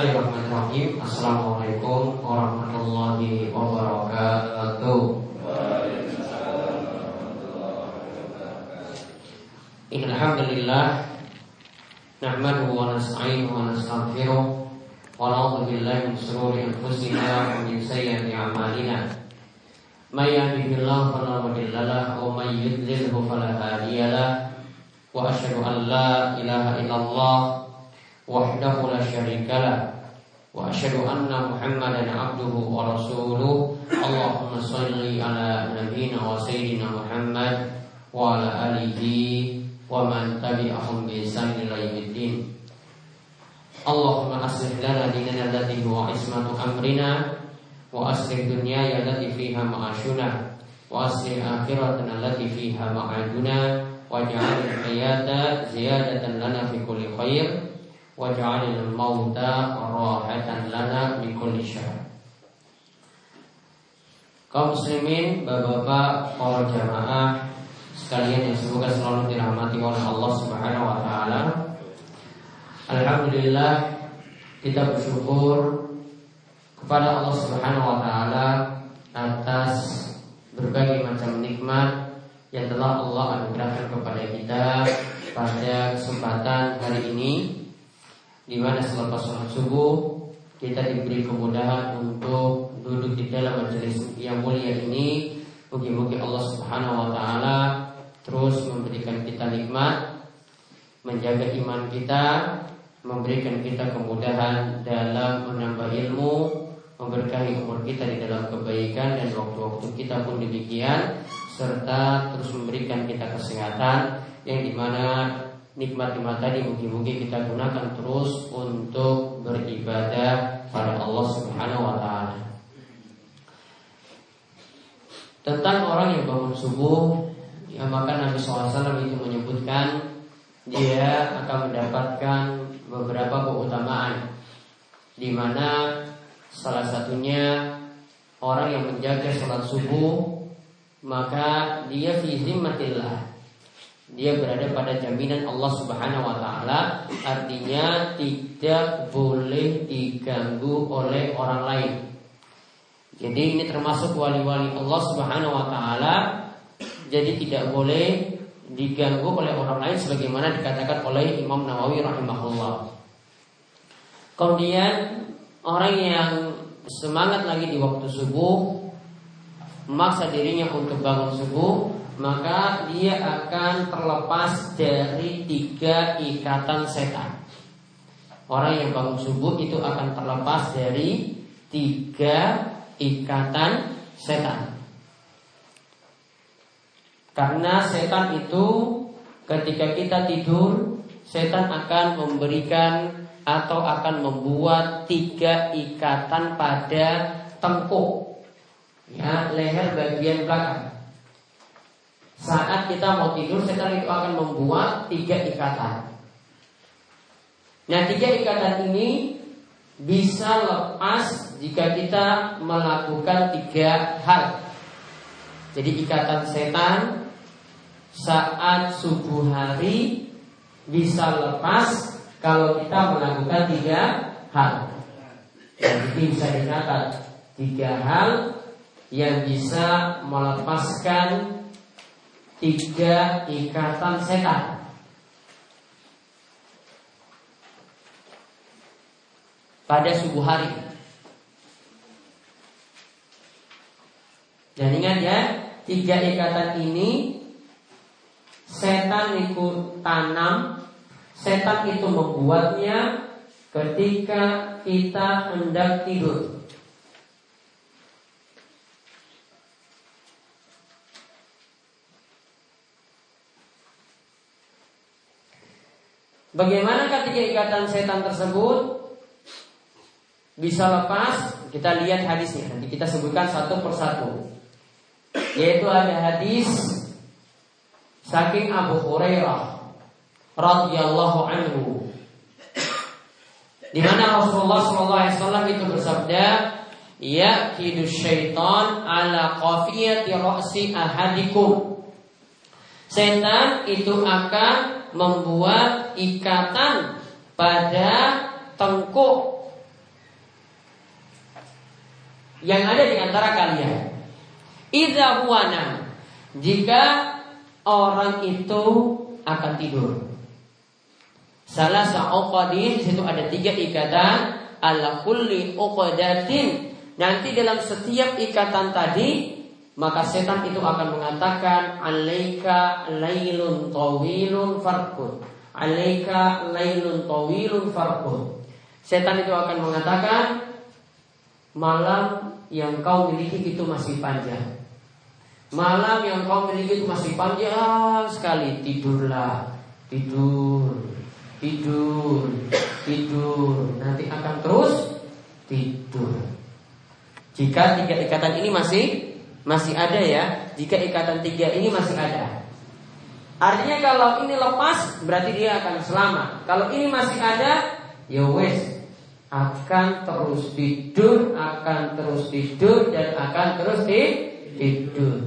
Bismillahirrahmanirrahim. Assalamualaikum warahmatullahi wabarakatuh. Alhamdulillah Nahmaduhu wa nasta'inuhu wa nastaghfiruh Wa na'udhu billahi min sururi anfusina wa min sayyati a'malina. May yahdihillahu fala mudilla wa may yudlilhu fala Wa asyhadu an la ilaha illallah wahdahu la syarikalah wa asyhadu anna Muhammadan abduhu wa rasuluh Allahumma salli ala nabiyyina wa sayyidina Muhammad wa ala alihi wa man tabi'ahum bi ihsan ila yaumiddin Allahumma aslih lana dinana allati huwa ismatu amrina wa aslih dunyaya allati fiha ma'ashuna wa aslih akhiratana allati fiha ma'aduna waj'al waj'al al-mauta rahatan lana min kulli syarr kaum muslimin, bapak-bapak, para jamaah sekalian yang semoga selalu dirahmati oleh Allah Subhanahu wa taala. Alhamdulillah kita bersyukur kepada Allah Subhanahu wa taala atas berbagai macam nikmat yang telah Allah anugerahkan kepada kita pada kesempatan hari ini di mana selepas sholat subuh kita diberi kemudahan untuk duduk di dalam majelis yang mulia ini. Mungkin-mungkin Allah Subhanahu wa taala terus memberikan kita nikmat, menjaga iman kita, memberikan kita kemudahan dalam menambah ilmu, memberkahi umur kita di dalam kebaikan dan waktu-waktu kita pun demikian, serta terus memberikan kita kesehatan yang di mana nikmat-nikmat tadi mungkin-mungkin kita gunakan terus untuk beribadah pada Allah Subhanahu wa taala. Tentang orang yang bangun subuh Ya, maka Nabi SAW itu menyebutkan dia akan mendapatkan beberapa keutamaan di mana salah satunya orang yang menjaga sholat subuh maka dia fi zimmatillah dia berada pada jaminan Allah Subhanahu wa taala artinya tidak boleh diganggu oleh orang lain. Jadi ini termasuk wali-wali Allah Subhanahu wa taala jadi tidak boleh diganggu oleh orang lain sebagaimana dikatakan oleh Imam Nawawi rahimahullah. Kemudian orang yang semangat lagi di waktu subuh memaksa dirinya untuk bangun subuh maka dia akan terlepas dari tiga ikatan setan. Orang yang bangun subuh itu akan terlepas dari tiga ikatan setan. Karena setan itu ketika kita tidur, setan akan memberikan atau akan membuat tiga ikatan pada tengkuk, ya leher bagian belakang. Saat kita mau tidur, setan itu akan membuat tiga ikatan. Nah, tiga ikatan ini bisa lepas jika kita melakukan tiga hal. Jadi ikatan setan saat subuh hari bisa lepas kalau kita melakukan tiga hal. Jadi bisa dicatat tiga hal yang bisa melepaskan tiga ikatan setan. Pada subuh hari. Dan ingat ya, tiga ikatan ini setan itu tanam, setan itu membuatnya ketika kita hendak tidur. Bagaimana ketika ikatan setan tersebut bisa lepas? Kita lihat hadisnya. Nanti kita sebutkan satu persatu. Yaitu ada hadis saking Abu Hurairah radhiyallahu anhu di mana Rasulullah SAW itu bersabda ya kidu syaitan ala qafiyati ra'si ahadikum Setan itu akan membuat ikatan pada tengkuk yang ada di antara kalian. Idahuana jika orang itu akan tidur. Salah sa'uqadin di situ ada tiga ikatan ala kulli uqadatin. Nanti dalam setiap ikatan tadi maka setan itu akan mengatakan alaika lailun tawilun farqud. Alaika lailun tawilun farqud. Setan itu akan mengatakan malam yang kau miliki itu masih panjang. Malam yang kau miliki itu masih panjang sekali Tidurlah Tidur Tidur Tidur Nanti akan terus tidur Jika tiga ikatan ini masih Masih ada ya Jika ikatan tiga ini masih ada Artinya kalau ini lepas Berarti dia akan selamat Kalau ini masih ada Ya wes akan terus tidur, akan terus tidur dan akan terus tidur.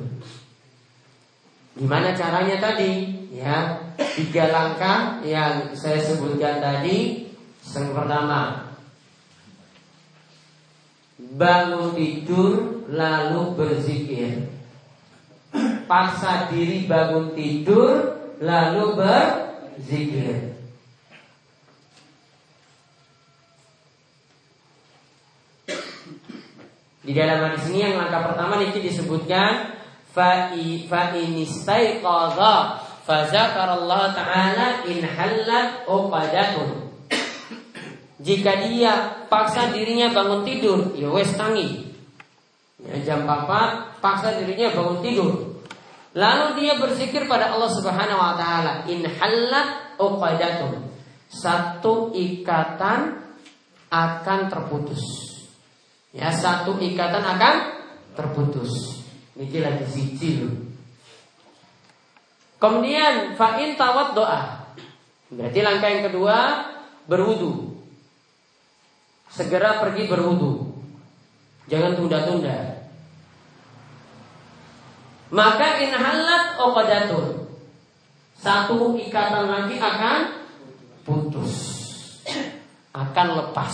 Gimana caranya tadi? Ya, tiga langkah yang saya sebutkan tadi. Yang pertama, bangun tidur lalu berzikir. Paksa diri bangun tidur lalu berzikir. Di dalam hadis ini yang langkah pertama ini disebutkan fa inistaiqadha fa zakarallah taala in halat uqadatun. Jika dia paksa dirinya bangun tidur, ya wes tangi. Ya, jam 4 paksa dirinya bangun tidur. Lalu dia berzikir pada Allah Subhanahu wa taala, in halat uqadatun. Satu ikatan akan terputus. Ya, satu ikatan akan terputus. Niki lagi siji Kemudian fa'in tawat doa. Berarti langkah yang kedua berwudu. Segera pergi berwudu. Jangan tunda-tunda. Maka in halat oqadatun. Satu ikatan lagi akan putus. Akan lepas.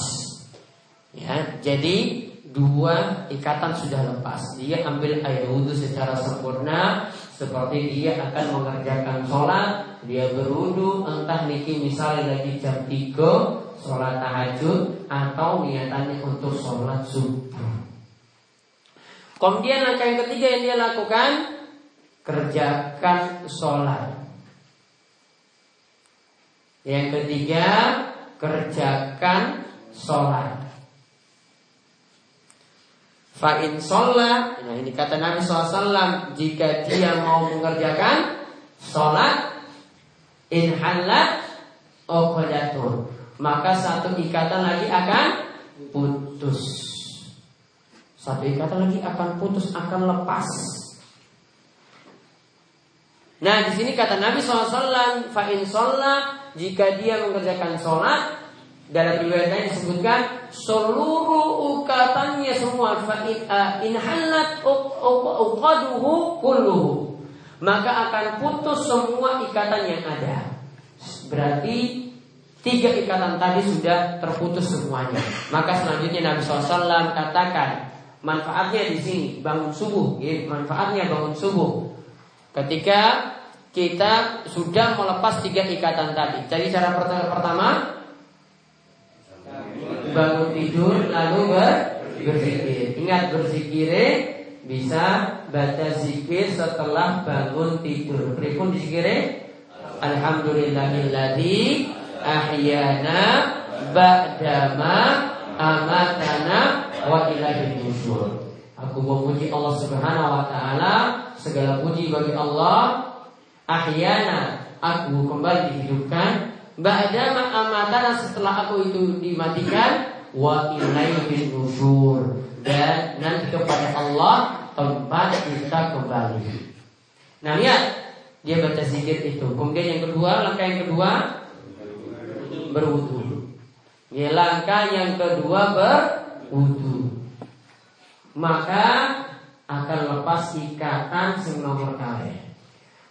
Ya, jadi dua ikatan sudah lepas. Dia ambil air wudhu secara sempurna seperti dia akan mengerjakan sholat, dia berwudhu entah niki misalnya lagi jam 3 sholat tahajud atau niatannya untuk sholat subuh. Kemudian langkah yang ketiga yang dia lakukan kerjakan sholat. Yang ketiga kerjakan sholat. Fa'in sholat Nah ini kata Nabi SAW Jika dia mau mengerjakan Sholat In halat Okodatur Maka satu ikatan lagi akan Putus Satu ikatan lagi akan putus Akan lepas Nah di sini kata Nabi SAW Fa'in sholat Jika dia mengerjakan sholat dalam riwayat lain disebutkan seluruh ukatannya semua in halat uqaduhu kulluhu maka akan putus semua ikatan yang ada. Berarti tiga ikatan tadi sudah terputus semuanya. Maka selanjutnya Nabi SAW katakan manfaatnya di sini bangun subuh, ya, manfaatnya bangun subuh. Ketika kita sudah melepas tiga ikatan tadi. Jadi cara pertama bangun tidur lalu ber berzikir. Ingat berzikir bisa baca zikir setelah bangun tidur. Pripun dizikire? Alhamdulillahilladzi ahyana ba'dama amatana wa ilahi nusyur. Aku memuji Allah Subhanahu wa taala, segala puji bagi Allah. Ahyana, aku kembali dihidupkan Ba'dama amatana setelah aku itu dimatikan wa ilaihi nusyur dan nanti kepada Allah tempat kita kembali. Nah lihat dia baca zikir itu. Kemudian yang kedua, langkah yang kedua berwudu. Ya, langkah yang kedua berwudu. Maka akan lepas ikatan sing kali.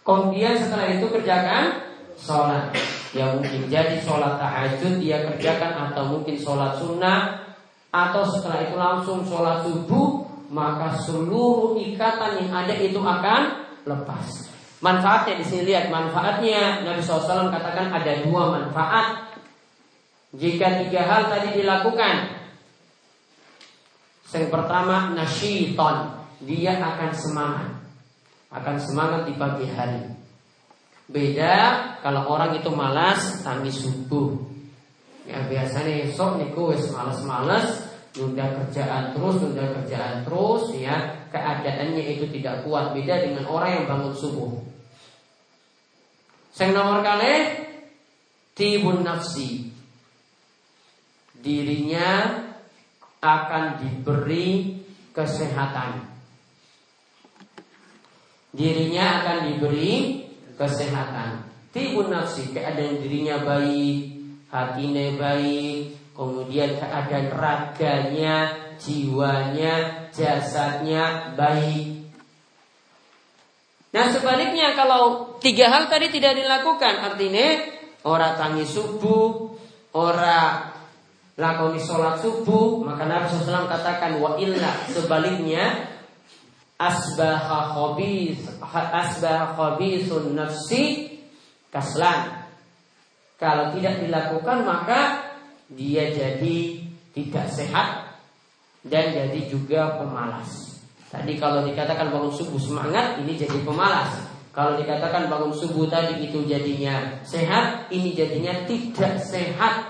Kemudian setelah itu kerjakan sholat yang mungkin jadi sholat tahajud dia kerjakan atau mungkin sholat sunnah atau setelah itu langsung sholat subuh maka seluruh ikatan yang ada itu akan lepas. Manfaatnya di sini lihat manfaatnya Nabi SAW katakan ada dua manfaat jika tiga hal tadi dilakukan. Yang pertama nasyiton, dia akan semangat, akan semangat di pagi hari. Beda kalau orang itu malas tangis subuh. Ya biasanya esok niku wis males-males nunda kerjaan terus, nunda kerjaan terus, ya keadaannya itu tidak kuat. Beda dengan orang yang bangun subuh. Yang nomor kali tibun nafsi, dirinya akan diberi kesehatan. Dirinya akan diberi kesehatan. Tibun nafsi keadaan dirinya baik, hatinya baik, kemudian keadaan raganya, jiwanya, jasadnya baik. Nah sebaliknya kalau tiga hal tadi tidak dilakukan artinya orang tangis subuh, orang lakoni sholat subuh maka Nabi SAW katakan wa illa sebaliknya asbaha khabis asbaha khabisun nafsi kaslan. Kalau tidak dilakukan maka dia jadi tidak sehat dan jadi juga pemalas. Tadi kalau dikatakan bangun subuh semangat ini jadi pemalas. Kalau dikatakan bangun subuh tadi itu jadinya sehat ini jadinya tidak sehat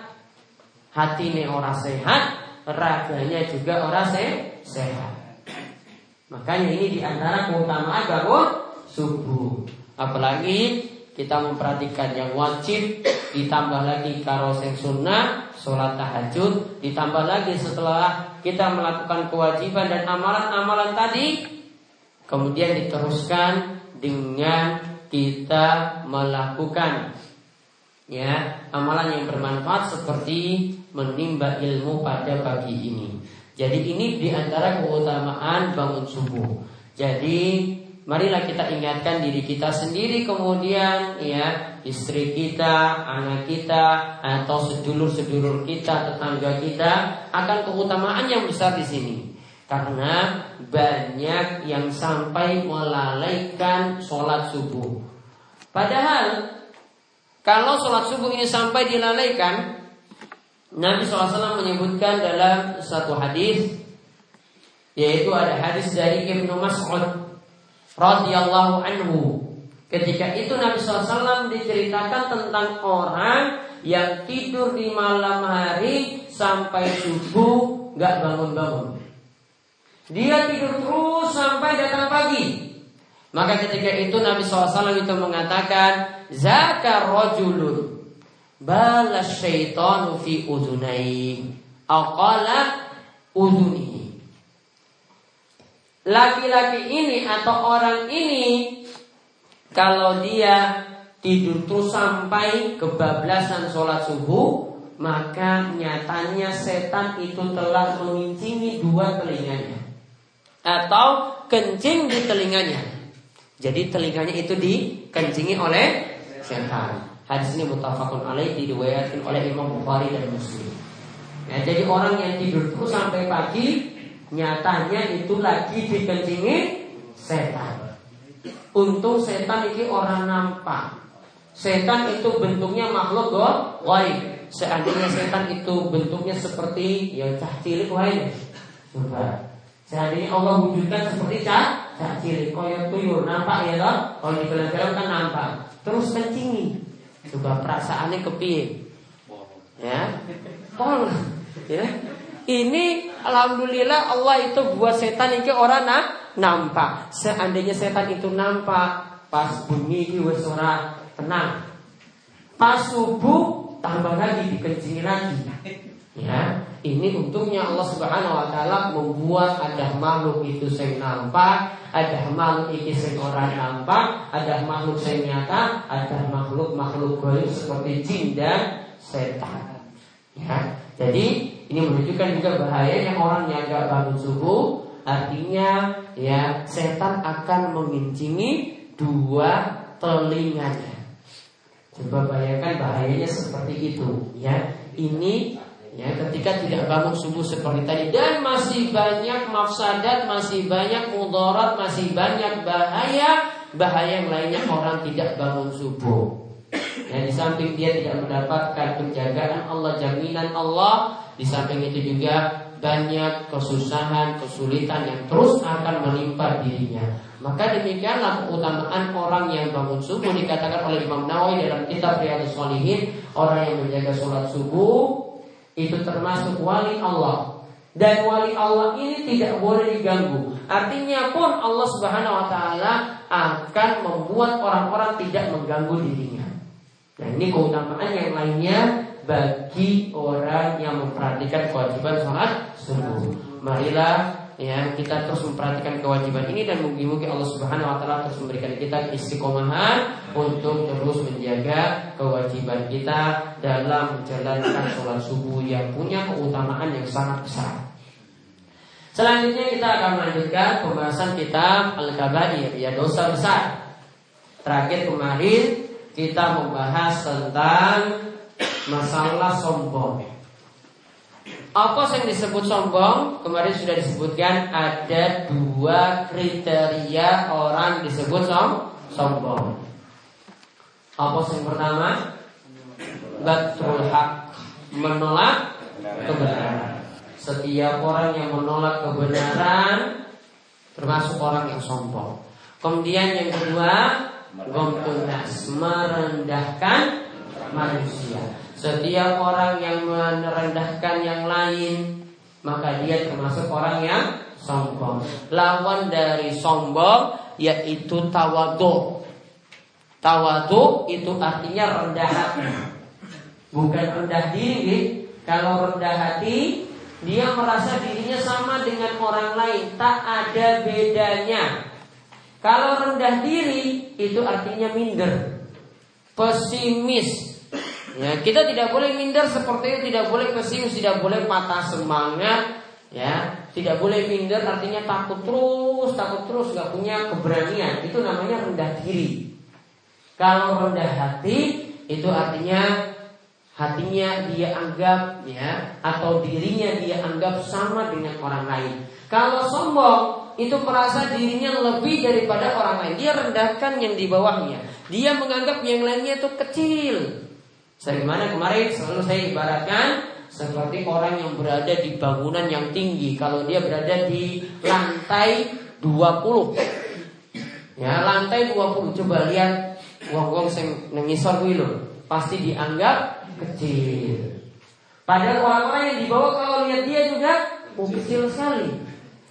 hati ini orang sehat, raganya juga orang se sehat. Makanya ini di antara keutamaan bangun subuh. Apalagi kita memperhatikan yang wajib, ditambah lagi karo sing sunnah, sholat tahajud, ditambah lagi setelah kita melakukan kewajiban dan amalan-amalan tadi, kemudian diteruskan dengan kita melakukan ya amalan yang bermanfaat seperti menimba ilmu pada pagi ini. Jadi ini di antara keutamaan bangun subuh. Jadi marilah kita ingatkan diri kita sendiri kemudian ya istri kita, anak kita atau sedulur-sedulur kita, tetangga kita akan keutamaan yang besar di sini. Karena banyak yang sampai melalaikan sholat subuh. Padahal kalau sholat subuh ini sampai dilalaikan, Nabi SAW menyebutkan dalam satu hadis, yaitu ada hadis dari Ibnu Mas'ud radhiyallahu anhu. Ketika itu Nabi SAW diceritakan tentang orang yang tidur di malam hari sampai subuh nggak bangun-bangun. Dia tidur terus sampai datang pagi. Maka ketika itu Nabi SAW itu mengatakan Zaka rojulun Balas syaitanu fi udunai. Aqala uduni. Laki-laki ini atau orang ini Kalau dia tidur terus sampai kebablasan sholat subuh Maka nyatanya setan itu telah mengincingi dua telinganya. Atau kencing di telinganya. Jadi telinganya itu dikencingi oleh setan. Hadis ini mutafakun alaih diriwayatkan oleh Imam Bukhari dan Muslim. Ya, jadi orang yang tidur terus sampai pagi nyatanya itu lagi dikencingi setan. Untung setan ini orang nampak. Setan itu bentuknya makhluk gaib. Seandainya setan itu bentuknya seperti ya cah cilik. Coba. Seandainya Allah wujudkan seperti cah cak cilik koyo tuyul nampak ya toh kalau di film-film kan nampak terus kencingi coba perasaannya kepiye ya. Tolong ya. Ini alhamdulillah Allah itu buat setan ini orang nak nampak. Seandainya setan itu nampak pas bunyi di ora tenang. Pas subuh tambah lagi dikencingi lagi. Ya ini untungnya Allah Subhanahu wa taala membuat ada makhluk itu sing nampak, ada makhluk itu sing orang nampak, ada makhluk sing nyata, ada makhluk-makhluk gaib seperti jin dan setan. Ya. Jadi ini menunjukkan juga bahaya yang orang yang agak bangun subuh artinya ya setan akan mengincingi dua telinganya. Coba bayangkan bahayanya seperti itu ya. Ini Ya, ketika tidak bangun subuh seperti tadi dan masih banyak mafsadat, masih banyak mudarat, masih banyak bahaya, bahaya yang lainnya orang tidak bangun subuh. Ya, di samping dia tidak mendapatkan penjagaan Allah, jaminan Allah, di samping itu juga banyak kesusahan, kesulitan yang terus akan menimpa dirinya. Maka demikianlah keutamaan orang yang bangun subuh dikatakan oleh Imam Nawawi dalam kitab Riyadhus Shalihin, orang yang menjaga sholat subuh itu termasuk wali Allah. Dan wali Allah ini tidak boleh diganggu. Artinya pun Allah Subhanahu wa taala akan membuat orang-orang tidak mengganggu dirinya. Nah, ini keutamaan yang lainnya bagi orang yang memperhatikan kewajiban sholat subuh. Marilah ya kita terus memperhatikan kewajiban ini dan mungkin-mungkin Allah Subhanahu wa taala terus memberikan kita istiqomahan untuk terus menjaga kewajiban kita dalam menjalankan sholat subuh yang punya keutamaan yang sangat besar. Selanjutnya kita akan melanjutkan pembahasan kitab Al-Kabair ya dosa besar. Terakhir kemarin kita membahas tentang masalah sombong. Apa yang disebut sombong? Kemarin sudah disebutkan ada dua kriteria orang disebut som sombong. Apa yang pertama? Batul hak menolak kebenaran. Setiap orang yang menolak kebenaran termasuk orang yang sombong. Kemudian yang kedua, gomtunas merendahkan manusia. Setiap orang yang merendahkan yang lain, maka dia termasuk orang yang sombong. Lawan dari sombong yaitu tawadu. Tawadu itu artinya rendah hati. Bukan rendah diri. Kalau rendah hati, dia merasa dirinya sama dengan orang lain, tak ada bedanya. Kalau rendah diri, itu artinya minder, pesimis, Ya, kita tidak boleh minder seperti itu, tidak boleh pesimis, tidak boleh patah semangat, ya, tidak boleh minder artinya takut terus, takut terus, nggak punya keberanian. Itu namanya rendah diri. Kalau rendah hati itu artinya hatinya dia anggap ya atau dirinya dia anggap sama dengan orang lain. Kalau sombong itu merasa dirinya lebih daripada orang lain. Dia rendahkan yang di bawahnya. Dia menganggap yang lainnya itu kecil. Sebagaimana kemarin selalu saya ibaratkan seperti orang yang berada di bangunan yang tinggi. Kalau dia berada di lantai 20 ya lantai 20 coba lihat wong-wong sing nengisor kuwi pasti dianggap kecil. Padahal orang-orang yang di bawah kalau lihat dia juga oh, kecil sekali.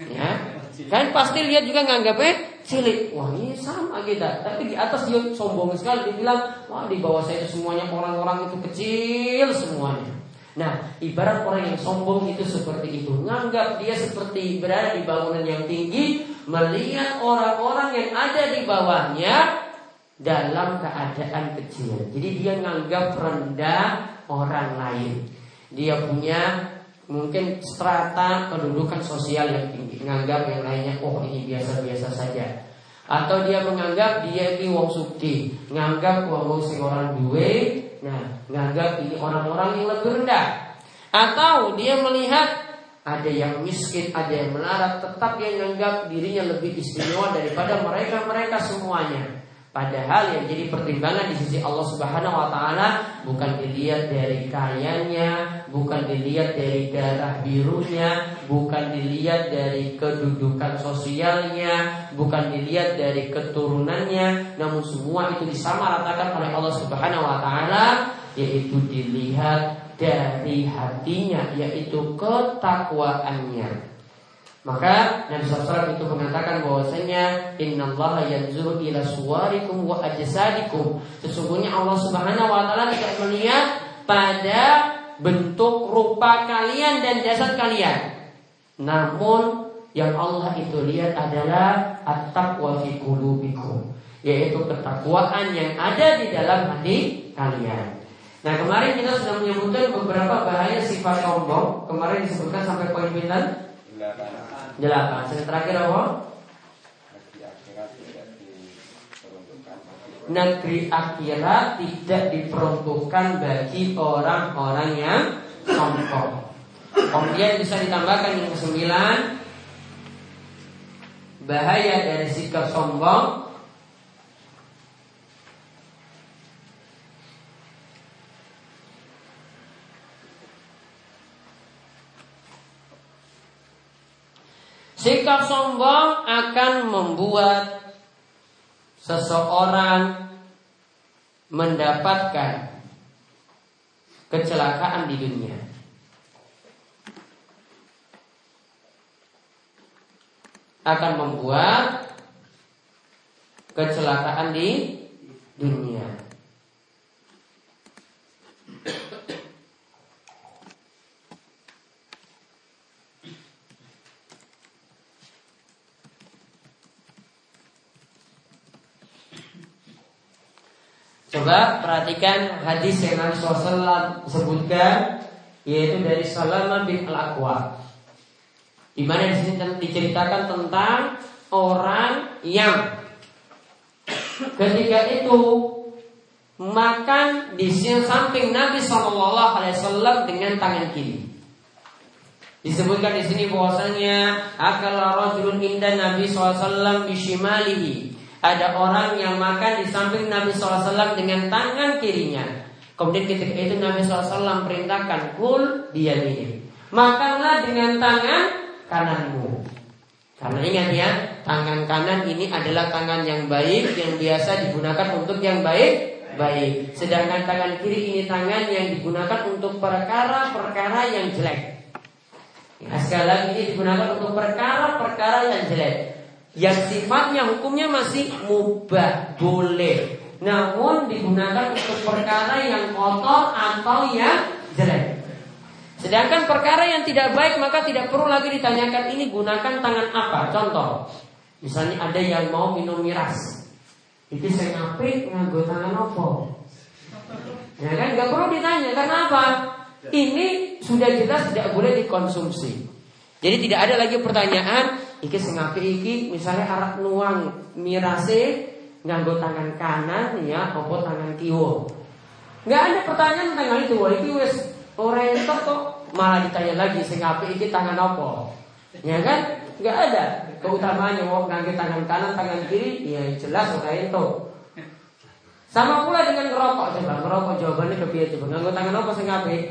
Ya kan pasti lihat juga nganggapnya cilik. Wah ini sama kita. Tapi di atas dia sombong sekali. Dia bilang, wah di bawah saya itu semuanya orang-orang itu kecil semuanya. Nah, ibarat orang yang sombong itu seperti itu. Nganggap dia seperti berada di bangunan yang tinggi. Melihat orang-orang yang ada di bawahnya dalam keadaan kecil. Jadi dia nganggap rendah orang lain. Dia punya mungkin strata kedudukan sosial yang tinggi menganggap yang lainnya oh ini biasa-biasa saja atau dia menganggap dia ini wong suki menganggap wong si orang duwe nah menganggap ini orang-orang yang lebih rendah atau dia melihat ada yang miskin, ada yang melarat, tetap dia menganggap dirinya lebih istimewa daripada mereka-mereka semuanya. Padahal yang jadi pertimbangan di sisi Allah Subhanahu wa taala bukan dilihat dari kayanya, bukan dilihat dari darah birunya, bukan dilihat dari kedudukan sosialnya, bukan dilihat dari keturunannya, namun semua itu disamaratakan oleh Allah Subhanahu wa taala yaitu dilihat dari hatinya yaitu ketakwaannya. Maka Nabi SAW itu mengatakan bahwasanya Inna Allah yanzuru ila suwarikum wa ajsadikum Sesungguhnya Allah Subhanahu wa taala tidak melihat pada bentuk rupa kalian dan jasad kalian. Namun yang Allah itu lihat adalah at-taqwa fi qulubikum, yaitu ketakwaan yang ada di dalam hati kalian. Nah kemarin kita sudah menyebutkan beberapa bahaya sifat sombong. Kemarin disebutkan sampai poin pintar Delapan. Yang terakhir apa? Negeri akhirat tidak diperuntukkan bagi orang-orang yang sombong. Kemudian bisa ditambahkan yang kesembilan bahaya dari sikap sombong Sikap sombong akan membuat seseorang mendapatkan kecelakaan di dunia. Akan membuat kecelakaan di dunia. Coba perhatikan hadis yang Nabi SAW sebutkan yaitu dari Salamah bin Al-Aqwa. Di mana di sini diceritakan tentang orang yang ketika itu makan di samping Nabi SAW dengan tangan kiri. Disebutkan di sini bahwasanya akal rajulun inda Nabi SAW bishimalihi ada orang yang makan di samping Nabi SAW dengan tangan kirinya. Kemudian ketika itu Nabi SAW perintahkan kul dia ini. Makanlah dengan tangan kananmu. Karena ingat ya, tangan kanan ini adalah tangan yang baik yang biasa digunakan untuk yang baik baik. Sedangkan tangan kiri ini tangan yang digunakan untuk perkara-perkara yang jelek. Ya, sekali lagi ini digunakan untuk perkara-perkara yang jelek yang sifatnya hukumnya masih mubah, boleh. Namun digunakan untuk perkara yang kotor atau yang jelek. Sedangkan perkara yang tidak baik maka tidak perlu lagi ditanyakan ini gunakan tangan apa. Contoh, misalnya ada yang mau minum miras. Itu saya ngapain nganggo tangan apa? Ya kan nggak perlu ditanya karena apa? Ini sudah jelas tidak boleh dikonsumsi. Jadi tidak ada lagi pertanyaan Iki sing iki misalnya arah nuang mirase nganggo tangan kanan ya apa tangan kiwo. Nggak ada pertanyaan tentang hal itu. Wah, iki wes ora entok kok malah ditanya lagi sing iki tangan apa. Ya kan? Nggak ada keutamaan yang mau nganggo tangan kanan, tangan kiri, ya jelas ora entok. Sama pula dengan ngerokok coba, ngerokok jawabannya kepiye coba. Nganggo tangan apa sing apik?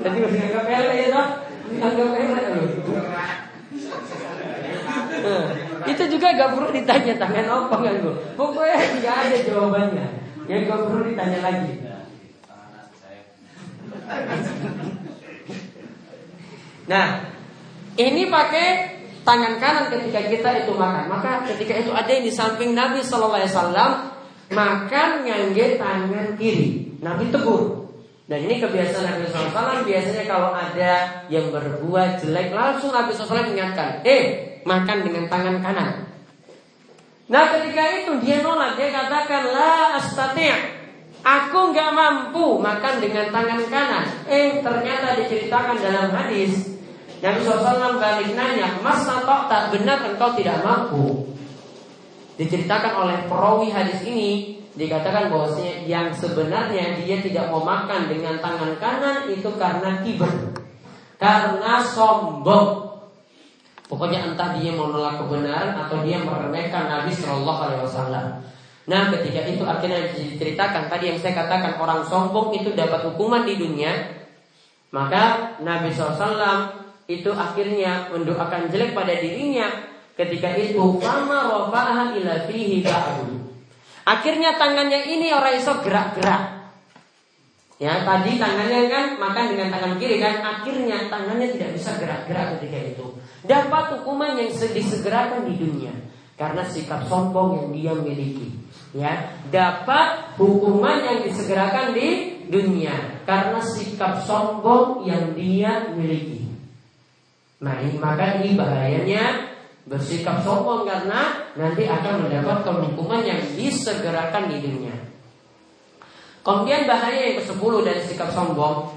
Jadi mesti nganggap ya toh? Nganggap nah, itu juga gak perlu ditanya tangan apa kan gue. Pokoknya tidak ada jawabannya. Yang gak perlu ditanya lagi. Nah, ini pakai tangan kanan ketika kita itu makan. Maka ketika itu ada yang di samping Nabi Shallallahu Alaihi Wasallam makan ngangge tangan kiri. Nabi tegur. Dan ini kebiasaan Nabi SAW biasanya kalau ada yang berbuat jelek langsung Nabi SAW ingatkan, eh makan dengan tangan kanan. Nah ketika itu dia nolak, dia katakan la Aku nggak mampu makan dengan tangan kanan. Eh ternyata diceritakan dalam hadis Nabi SAW balik nanya, tok tak benar engkau tidak mampu? Diceritakan oleh perawi hadis ini dikatakan bahwasanya yang sebenarnya dia tidak mau makan dengan tangan kanan itu karena kiber, karena sombong. Pokoknya entah dia mau menolak kebenaran atau dia meremehkan Nabi Shallallahu Alaihi Wasallam. Nah, ketika itu akhirnya diceritakan tadi yang saya katakan orang sombong itu dapat hukuman di dunia, maka Nabi SAW itu akhirnya mendoakan jelek pada dirinya ketika itu ila fihi ba'du. Akhirnya tangannya ini orang iso gerak-gerak. Ya, tadi tangannya kan makan dengan tangan kiri kan, akhirnya tangannya tidak bisa gerak-gerak ketika itu. Dapat hukuman yang disegerakan di dunia karena sikap sombong yang dia miliki. Ya, dapat hukuman yang disegerakan di dunia karena sikap sombong yang dia miliki. Nah, ini, maka ini bahayanya bersikap sombong karena nanti akan mendapatkan hukuman yang disegerakan di dunia. Kemudian bahaya yang ke-10 dari sikap sombong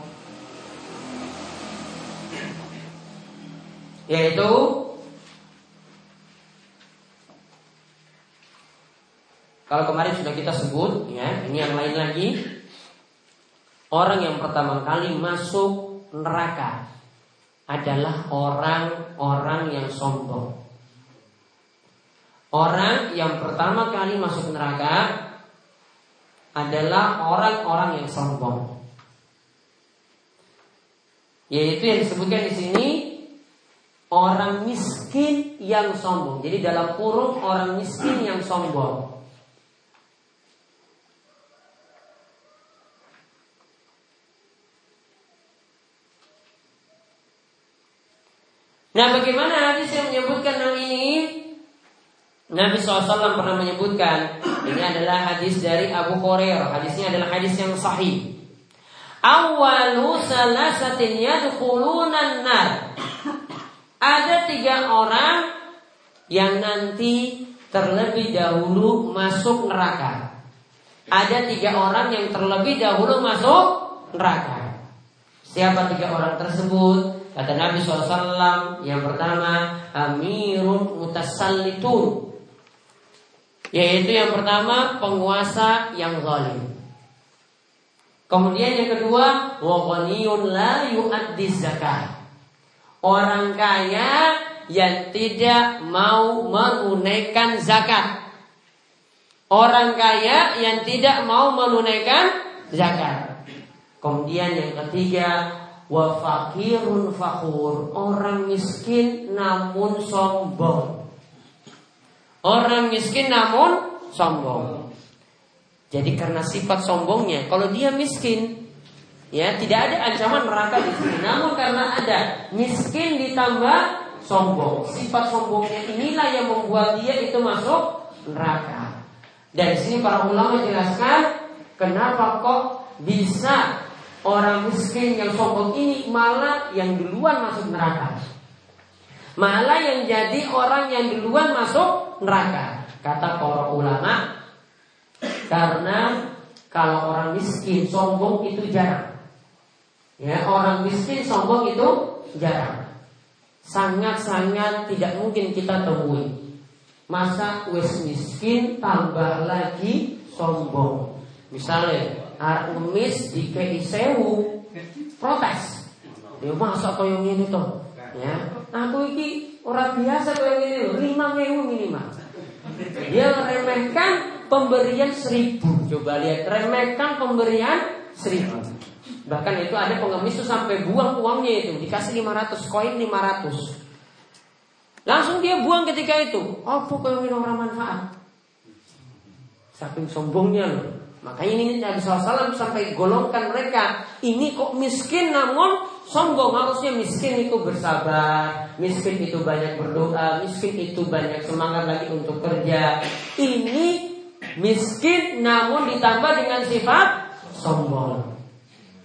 yaitu Kalau kemarin sudah kita sebut, ya, ini yang lain lagi. Orang yang pertama kali masuk neraka adalah orang-orang yang sombong. Orang yang pertama kali masuk neraka adalah orang-orang yang sombong. Yaitu yang disebutkan di sini orang miskin yang sombong. Jadi dalam kurung orang miskin yang sombong. Nah bagaimana hadis yang menyebutkan hal ini? Nabi SAW pernah menyebutkan Ini adalah hadis dari Abu Hurairah. Hadisnya adalah hadis yang sahih. Awalu salasatin yadkhulunan nar Ada tiga orang Yang nanti terlebih dahulu masuk neraka. Ada tiga orang yang terlebih dahulu masuk neraka. Siapa tiga orang tersebut? Kata Nabi SAW yang pertama Amirun mutasallitun Yaitu yang pertama penguasa yang zalim. Kemudian yang kedua la zakat. Orang kaya yang tidak mau menunaikan zakat. Orang kaya yang tidak mau menunaikan zakat. Kemudian yang ketiga wa fakhur. Orang miskin namun sombong orang miskin namun sombong. Jadi karena sifat sombongnya kalau dia miskin ya tidak ada ancaman neraka di sini. Namun karena ada miskin ditambah sombong. Sifat sombongnya inilah yang membuat dia itu masuk neraka. Dan di sini para ulama jelaskan kenapa kok bisa Orang miskin yang sombong ini malah yang duluan masuk neraka. Malah yang jadi orang yang duluan masuk neraka. Kata para ulama, karena kalau orang miskin sombong itu jarang. Ya, orang miskin sombong itu jarang. Sangat-sangat tidak mungkin kita temui. Masa wis miskin tambah lagi sombong. Misalnya arep ngemis dikei sewu protes. Ya masa yang ini tuh. Ya, aku iki orang biasa yang ini lho, 5000 minimal. Dia meremehkan pemberian seribu. Coba lihat, remehkan pemberian seribu. Bahkan itu ada pengemis tuh sampai buang uangnya itu, dikasih 500 koin 500. Langsung dia buang ketika itu. Apa kau minum orang manfaat? Saking sombongnya loh. Makanya ini Nabi SAW sampai golongkan mereka Ini kok miskin namun sombong Harusnya miskin itu bersabar Miskin itu banyak berdoa Miskin itu banyak semangat lagi untuk kerja Ini miskin namun ditambah dengan sifat sombong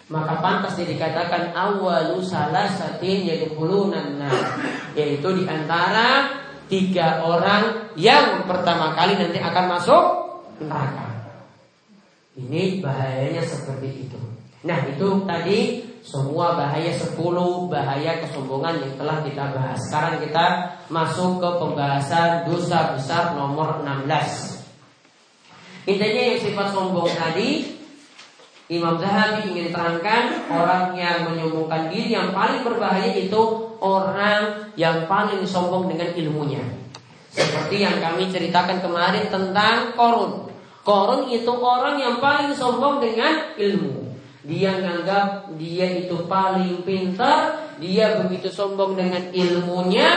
maka pantas dikatakan awalu salah satin yadkhulunan yaitu di antara tiga orang yang pertama kali nanti akan masuk neraka. Ini bahayanya seperti itu. Nah itu tadi semua bahaya 10 bahaya kesombongan yang telah kita bahas. Sekarang kita masuk ke pembahasan dosa besar nomor 16. Intinya yang sifat sombong tadi Imam Zahabi ingin terangkan orang yang menyombongkan diri yang paling berbahaya itu orang yang paling sombong dengan ilmunya. Seperti yang kami ceritakan kemarin tentang korun. Korun itu orang yang paling sombong dengan ilmu. Dia menganggap dia itu paling pintar, dia begitu sombong dengan ilmunya,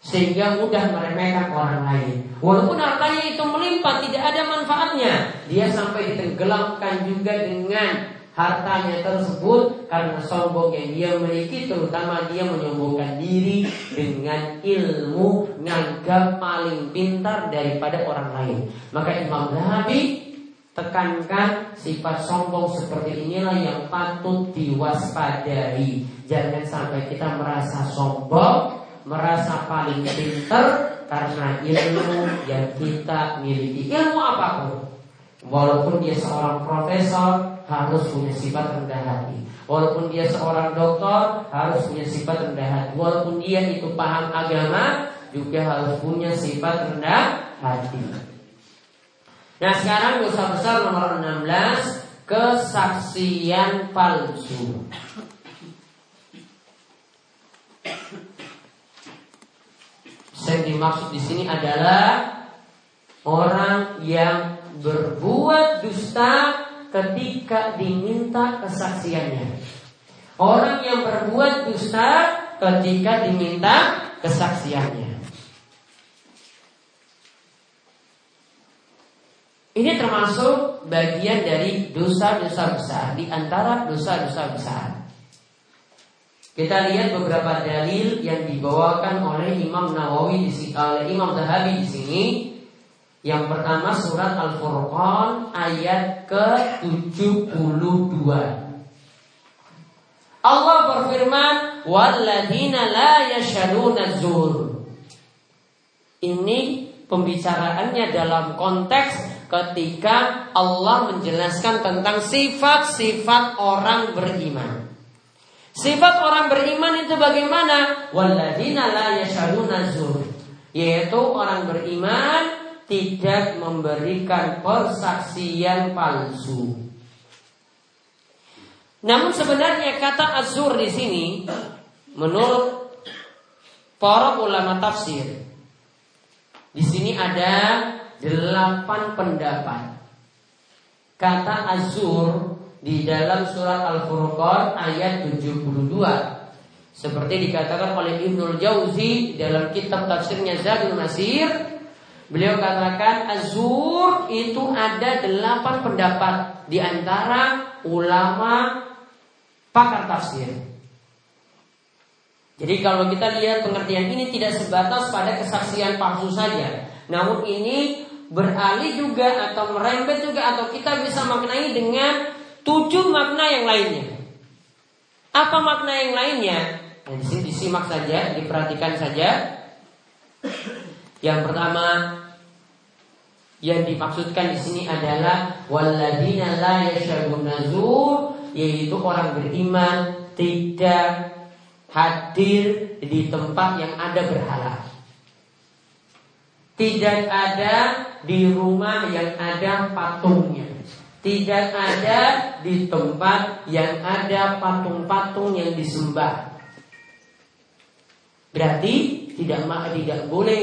sehingga mudah meremehkan orang lain. Walaupun hartanya itu melimpah, tidak ada manfaatnya. Dia sampai ditenggelamkan juga dengan hartanya tersebut karena sombong yang dia miliki terutama dia menyombongkan diri dengan ilmu nganggap paling pintar daripada orang lain maka Imam Zahabi tekankan sifat sombong seperti inilah yang patut diwaspadai jangan sampai kita merasa sombong merasa paling pintar karena ilmu yang kita miliki ilmu apa pun walaupun dia seorang profesor harus punya sifat rendah hati. Walaupun dia seorang dokter harus punya sifat rendah hati. Walaupun dia itu paham agama juga harus punya sifat rendah hati. Nah sekarang dosa besar nomor 16 Kesaksian palsu. Yang dimaksud di sini adalah Orang yang berbuat dusta ketika diminta kesaksiannya. Orang yang berbuat dusta ketika diminta kesaksiannya Ini termasuk bagian dari dosa-dosa besar di antara dosa-dosa besar. Kita lihat beberapa dalil yang dibawakan oleh Imam Nawawi di oleh Imam Zahabi di sini. Yang pertama surat Al-Furqan ayat ke-72. Allah berfirman, "Walladzina la yashhaduna zur." Ini pembicaraannya dalam konteks ketika Allah menjelaskan tentang sifat-sifat orang beriman. Sifat orang beriman itu bagaimana? Walladzina la yashaduna. Yaitu orang beriman tidak memberikan persaksian palsu. Namun sebenarnya kata azur di sini menurut para ulama tafsir di sini ada delapan pendapat. Kata Azur di dalam surat Al-Furqan ayat 72 seperti dikatakan oleh Ibnul Jauzi dalam kitab tafsirnya Zadul Masir Beliau katakan Azur itu ada delapan pendapat di antara ulama pakar tafsir. Jadi kalau kita lihat pengertian ini tidak sebatas pada kesaksian palsu saja, namun ini beralih juga atau merembet juga atau kita bisa maknai dengan tujuh makna yang lainnya. Apa makna yang lainnya? Nah, di sini disimak saja, diperhatikan saja. Yang pertama yang dimaksudkan di sini adalah waladina la yaitu orang beriman tidak hadir di tempat yang ada berhala. Tidak ada di rumah yang ada patungnya. Tidak ada di tempat yang ada patung-patung yang disembah. Berarti tidak tidak boleh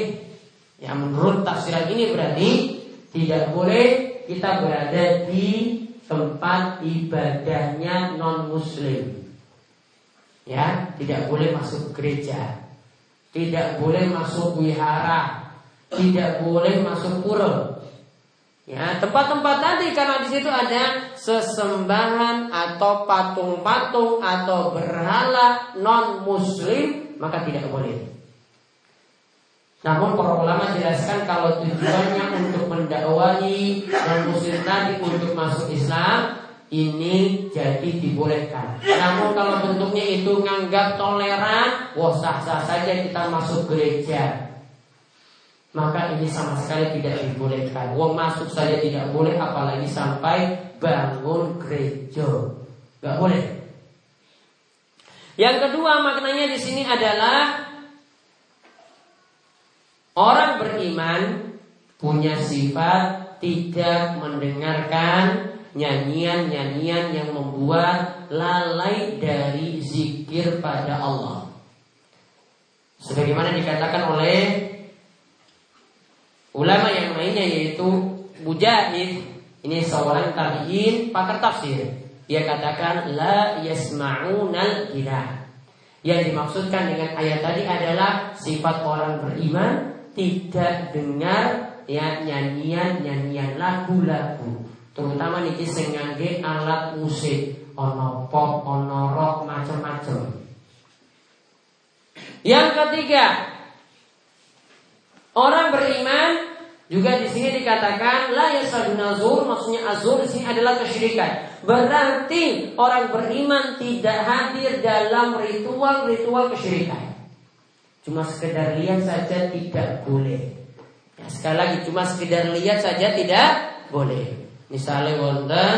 ya menurut tafsiran ini berarti tidak boleh kita berada di tempat ibadahnya non muslim. Ya, tidak boleh masuk gereja. Tidak boleh masuk wihara tidak boleh masuk pura. Ya, tempat-tempat tadi karena di situ ada sesembahan atau patung-patung atau berhala non muslim maka tidak boleh. Namun para ulama jelaskan kalau tujuannya untuk mendakwai non muslim tadi untuk masuk Islam ini jadi dibolehkan. Namun kalau bentuknya itu nganggap toleran, wah sah-sah saja kita masuk gereja maka ini sama sekali tidak dibolehkan. Wong masuk saja tidak boleh, apalagi sampai bangun gereja, nggak boleh. Yang kedua maknanya di sini adalah orang beriman punya sifat tidak mendengarkan nyanyian-nyanyian yang membuat lalai dari zikir pada Allah. Sebagaimana dikatakan oleh Ulama yang lainnya yaitu Mujahid ini seorang tabiin pakar tafsir. Dia katakan la yasma'unal gila. Yang dimaksudkan dengan ayat tadi adalah sifat orang beriman tidak dengar ya nyanyian-nyanyian lagu-lagu. Terutama niki sing alat musik, ono pop, ono rock macam-macam. Yang ketiga, Orang beriman juga di sini dikatakan la yasadun azur maksudnya azur di sini adalah kesyirikan. Berarti orang beriman tidak hadir dalam ritual-ritual kesyirikan. Cuma sekedar lihat saja tidak boleh. Ya, sekali lagi cuma sekedar lihat saja tidak boleh. Misalnya wonten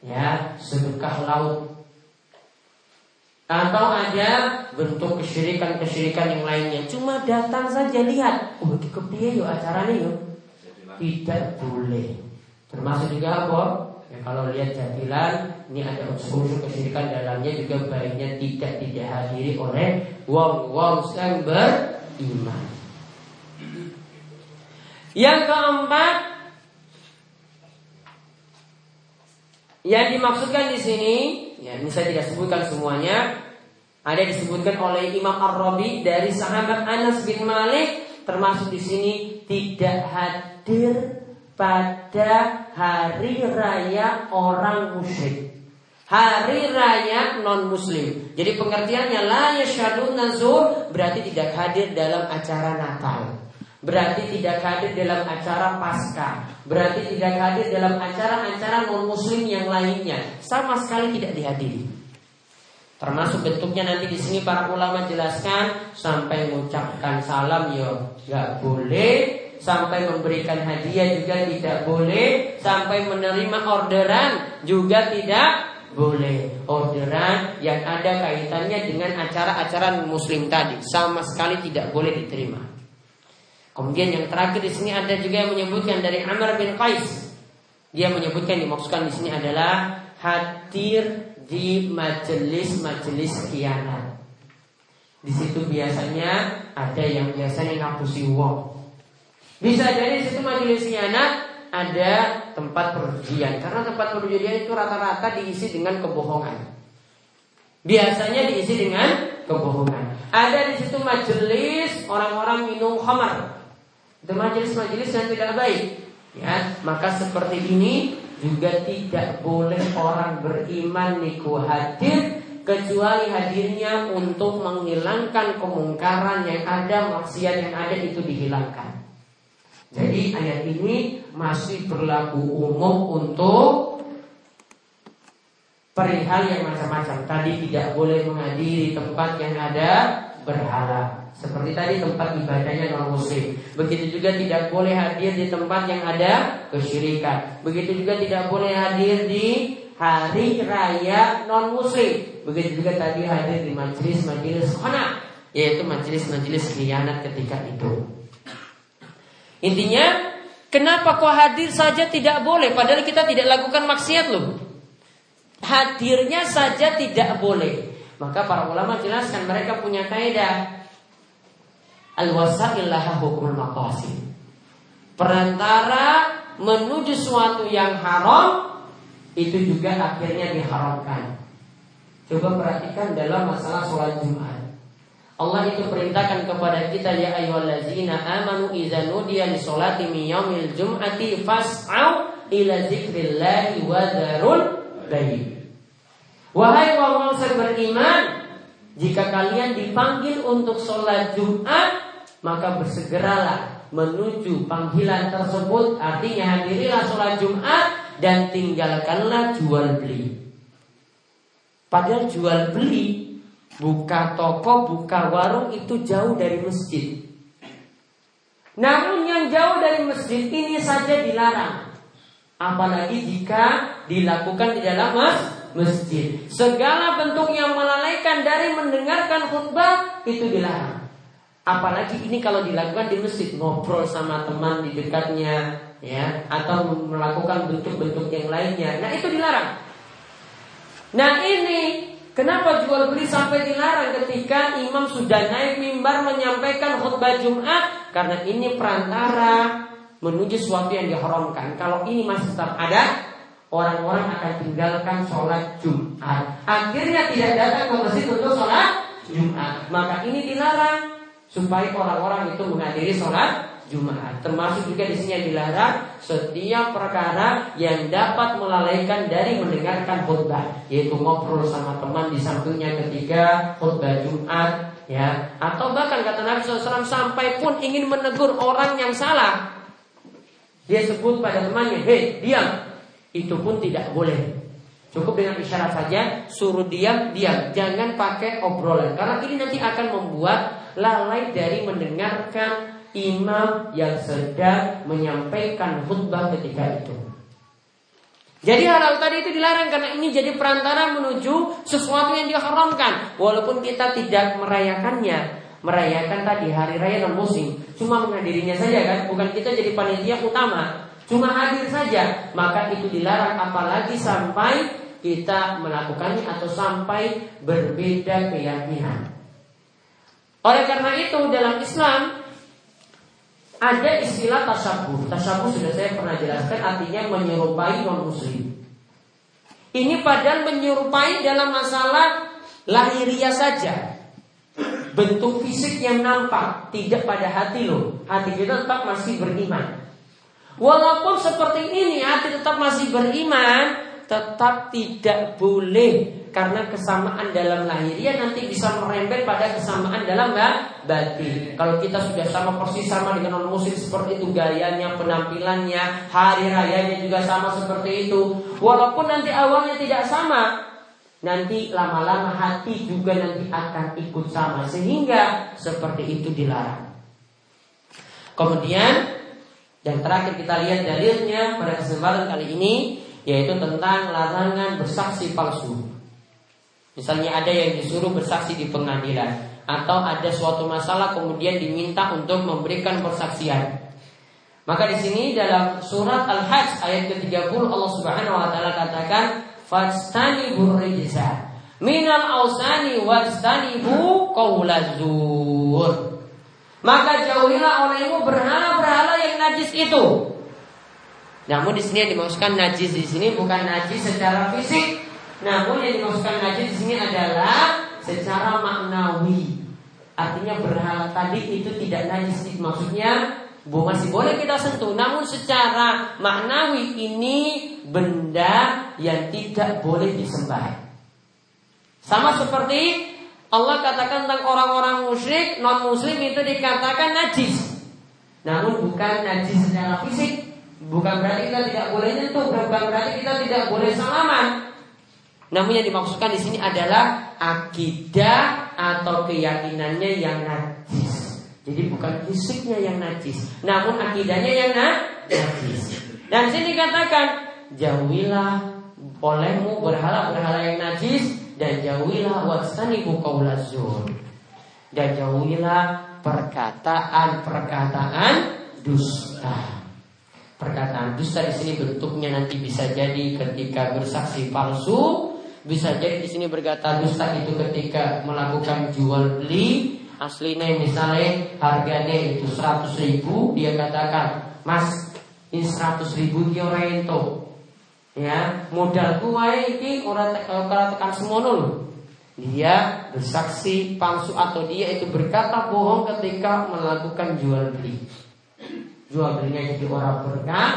ya sedekah laut atau ada bentuk kesyirikan-kesyirikan yang lainnya. Cuma datang saja lihat. Oh, kepiye yo acaranya yo. Tidak boleh. Termasuk juga apa? Ya, kalau lihat jadilan ini ada unsur-unsur kesyirikan dalamnya juga baiknya tidak tidak hadiri oleh wong-wong yang beriman. Yang keempat yang dimaksudkan di sini, ya ini saya tidak sebutkan semuanya, ada disebutkan oleh Imam Ar-Rabi dari sahabat Anas bin Malik, termasuk di sini tidak hadir pada hari raya orang musyrik. Hari raya non muslim. Jadi pengertiannya la yasyadun nazur berarti tidak hadir dalam acara Natal. Berarti tidak hadir dalam acara pasca. Berarti tidak hadir dalam acara-acara non muslim yang lainnya. Sama sekali tidak dihadiri. Termasuk bentuknya nanti di sini para ulama jelaskan sampai mengucapkan salam ya nggak boleh sampai memberikan hadiah juga tidak boleh, sampai menerima orderan juga tidak boleh. Orderan yang ada kaitannya dengan acara-acara muslim tadi sama sekali tidak boleh diterima. Kemudian yang terakhir di sini ada juga yang menyebutkan dari Amr bin Qais. Dia menyebutkan dimaksudkan di sini adalah hadir di majelis-majelis kianat. Di situ biasanya ada yang biasanya ngapusi uang. Bisa jadi situ majelis anak ada tempat perjudian karena tempat perjudian itu rata-rata diisi dengan kebohongan. Biasanya diisi dengan kebohongan. Ada di situ majelis orang-orang minum khamar. Itu majelis-majelis yang tidak baik. Ya, maka seperti ini juga tidak boleh orang beriman niku hadir kecuali hadirnya untuk menghilangkan kemungkaran yang ada, maksiat yang ada itu dihilangkan. Jadi ayat ini masih berlaku umum untuk perihal yang macam-macam. Tadi tidak boleh menghadiri tempat yang ada berhala. Seperti tadi tempat ibadahnya non muslim. Begitu juga tidak boleh hadir di tempat yang ada kesyirikan. Begitu juga tidak boleh hadir di hari raya non muslim. Begitu juga tadi hadir di majelis-majelis khana, yaitu majelis-majelis khianat ketika itu. Intinya, kenapa kau hadir saja tidak boleh padahal kita tidak lakukan maksiat loh. Hadirnya saja tidak boleh. Maka para ulama jelaskan mereka punya kaidah al-wasailah hukumul maqasid. Perantara menuju suatu yang haram itu juga akhirnya diharamkan. Coba perhatikan dalam masalah sholat Jumat. Allah itu perintahkan kepada kita ya ayyuhallazina amanu idza nudiya li sholati min yaumil jum'ati fas'au ila dzikrillahi wa dzarul bayi. Wahai orang yang beriman, jika kalian dipanggil untuk sholat Jumat, maka bersegeralah menuju panggilan tersebut. Artinya hadirilah sholat Jumat dan tinggalkanlah jual beli. Padahal jual beli Buka toko, buka warung itu jauh dari masjid. Namun yang jauh dari masjid ini saja dilarang. Apalagi jika dilakukan di dalam mas masjid. Segala bentuk yang melalaikan dari mendengarkan khutbah itu dilarang. Apalagi ini kalau dilakukan di masjid ngobrol sama teman di dekatnya ya atau melakukan bentuk-bentuk yang lainnya. Nah, itu dilarang. Nah, ini Kenapa jual beli sampai dilarang ketika imam sudah naik mimbar menyampaikan khutbah Jumat? Karena ini perantara menuju sesuatu yang diharamkan. Kalau ini masih tetap ada, orang-orang akan tinggalkan sholat Jumat. Akhirnya tidak datang ke masjid untuk sholat Jumat. Maka ini dilarang supaya orang-orang itu menghadiri sholat Jumat. Termasuk juga di sini yang dilarang setiap perkara yang dapat melalaikan dari mendengarkan khutbah, yaitu ngobrol sama teman di sampingnya ketika khutbah Jumat, ya, atau bahkan kata Nabi SAW sampai pun ingin menegur orang yang salah, dia sebut pada temannya, hei diam, itu pun tidak boleh. Cukup dengan isyarat saja, suruh diam, diam. Jangan pakai obrolan. Karena ini nanti akan membuat lalai dari mendengarkan imam yang sedang menyampaikan khutbah ketika itu. Jadi hal-hal tadi itu dilarang karena ini jadi perantara menuju sesuatu yang diharamkan. Walaupun kita tidak merayakannya, merayakan tadi hari raya non muslim, cuma menghadirinya saja kan, bukan kita jadi panitia utama. cuma hadir saja, maka itu dilarang apalagi sampai kita melakukannya atau sampai berbeda keyakinan. Oleh karena itu dalam Islam ada istilah tasyabuh. Tasyabuh sudah saya pernah jelaskan artinya menyerupai non muslim. Ini padahal menyerupai dalam masalah lahiriah saja. Bentuk fisik yang nampak tidak pada hati loh. Hati kita tetap masih beriman. Walaupun seperti ini hati tetap masih beriman, tetap tidak boleh karena kesamaan dalam lahiriah nanti bisa merembet pada kesamaan dalam batin. Kalau kita sudah sama persis sama dengan non muslim seperti itu gayanya, penampilannya, hari rayanya juga sama seperti itu. Walaupun nanti awalnya tidak sama, nanti lama-lama hati juga nanti akan ikut sama sehingga seperti itu dilarang. Kemudian dan terakhir kita lihat dalilnya pada kesempatan kali ini yaitu tentang larangan bersaksi palsu. Misalnya ada yang disuruh bersaksi di pengadilan atau ada suatu masalah kemudian diminta untuk memberikan persaksian. Maka di sini dalam surat Al-Hajj ayat ke-30 Allah Subhanahu wa taala katakan fastanibu rijza minal ausani wastanibu qaulazur maka jauhilah olehmu berhala-berhala yang najis itu namun di sini yang dimaksudkan najis di sini bukan najis secara fisik. Namun yang dimaksudkan najis di sini adalah secara maknawi. Artinya berhala tadi itu tidak najis. Maksudnya masih boleh kita sentuh, namun secara maknawi ini benda yang tidak boleh disembah. Sama seperti Allah katakan tentang orang-orang musyrik, non muslim itu dikatakan najis. Namun bukan najis secara fisik, bukan berarti kita tidak boleh nyentuh, bukan berarti kita tidak boleh salaman. Namun yang dimaksudkan di sini adalah akidah atau keyakinannya yang najis. Jadi bukan fisiknya yang najis, namun akidahnya yang najis. Dan sini katakan jauhilah olehmu berhala-berhala yang najis dan jauhilah wasanibu qaulazur. Dan jauhilah perkataan-perkataan dusta. Perkataan dusta di sini bentuknya nanti bisa jadi ketika bersaksi palsu, bisa jadi di sini berkata dusta itu ketika melakukan jual beli, aslinya misalnya harganya itu 100 ribu dia katakan mas ini 100 ribu dia orang itu ya modal kuai ini orang tekan semono dia bersaksi palsu atau dia itu berkata bohong ketika melakukan jual beli jual belinya jadi orang berkah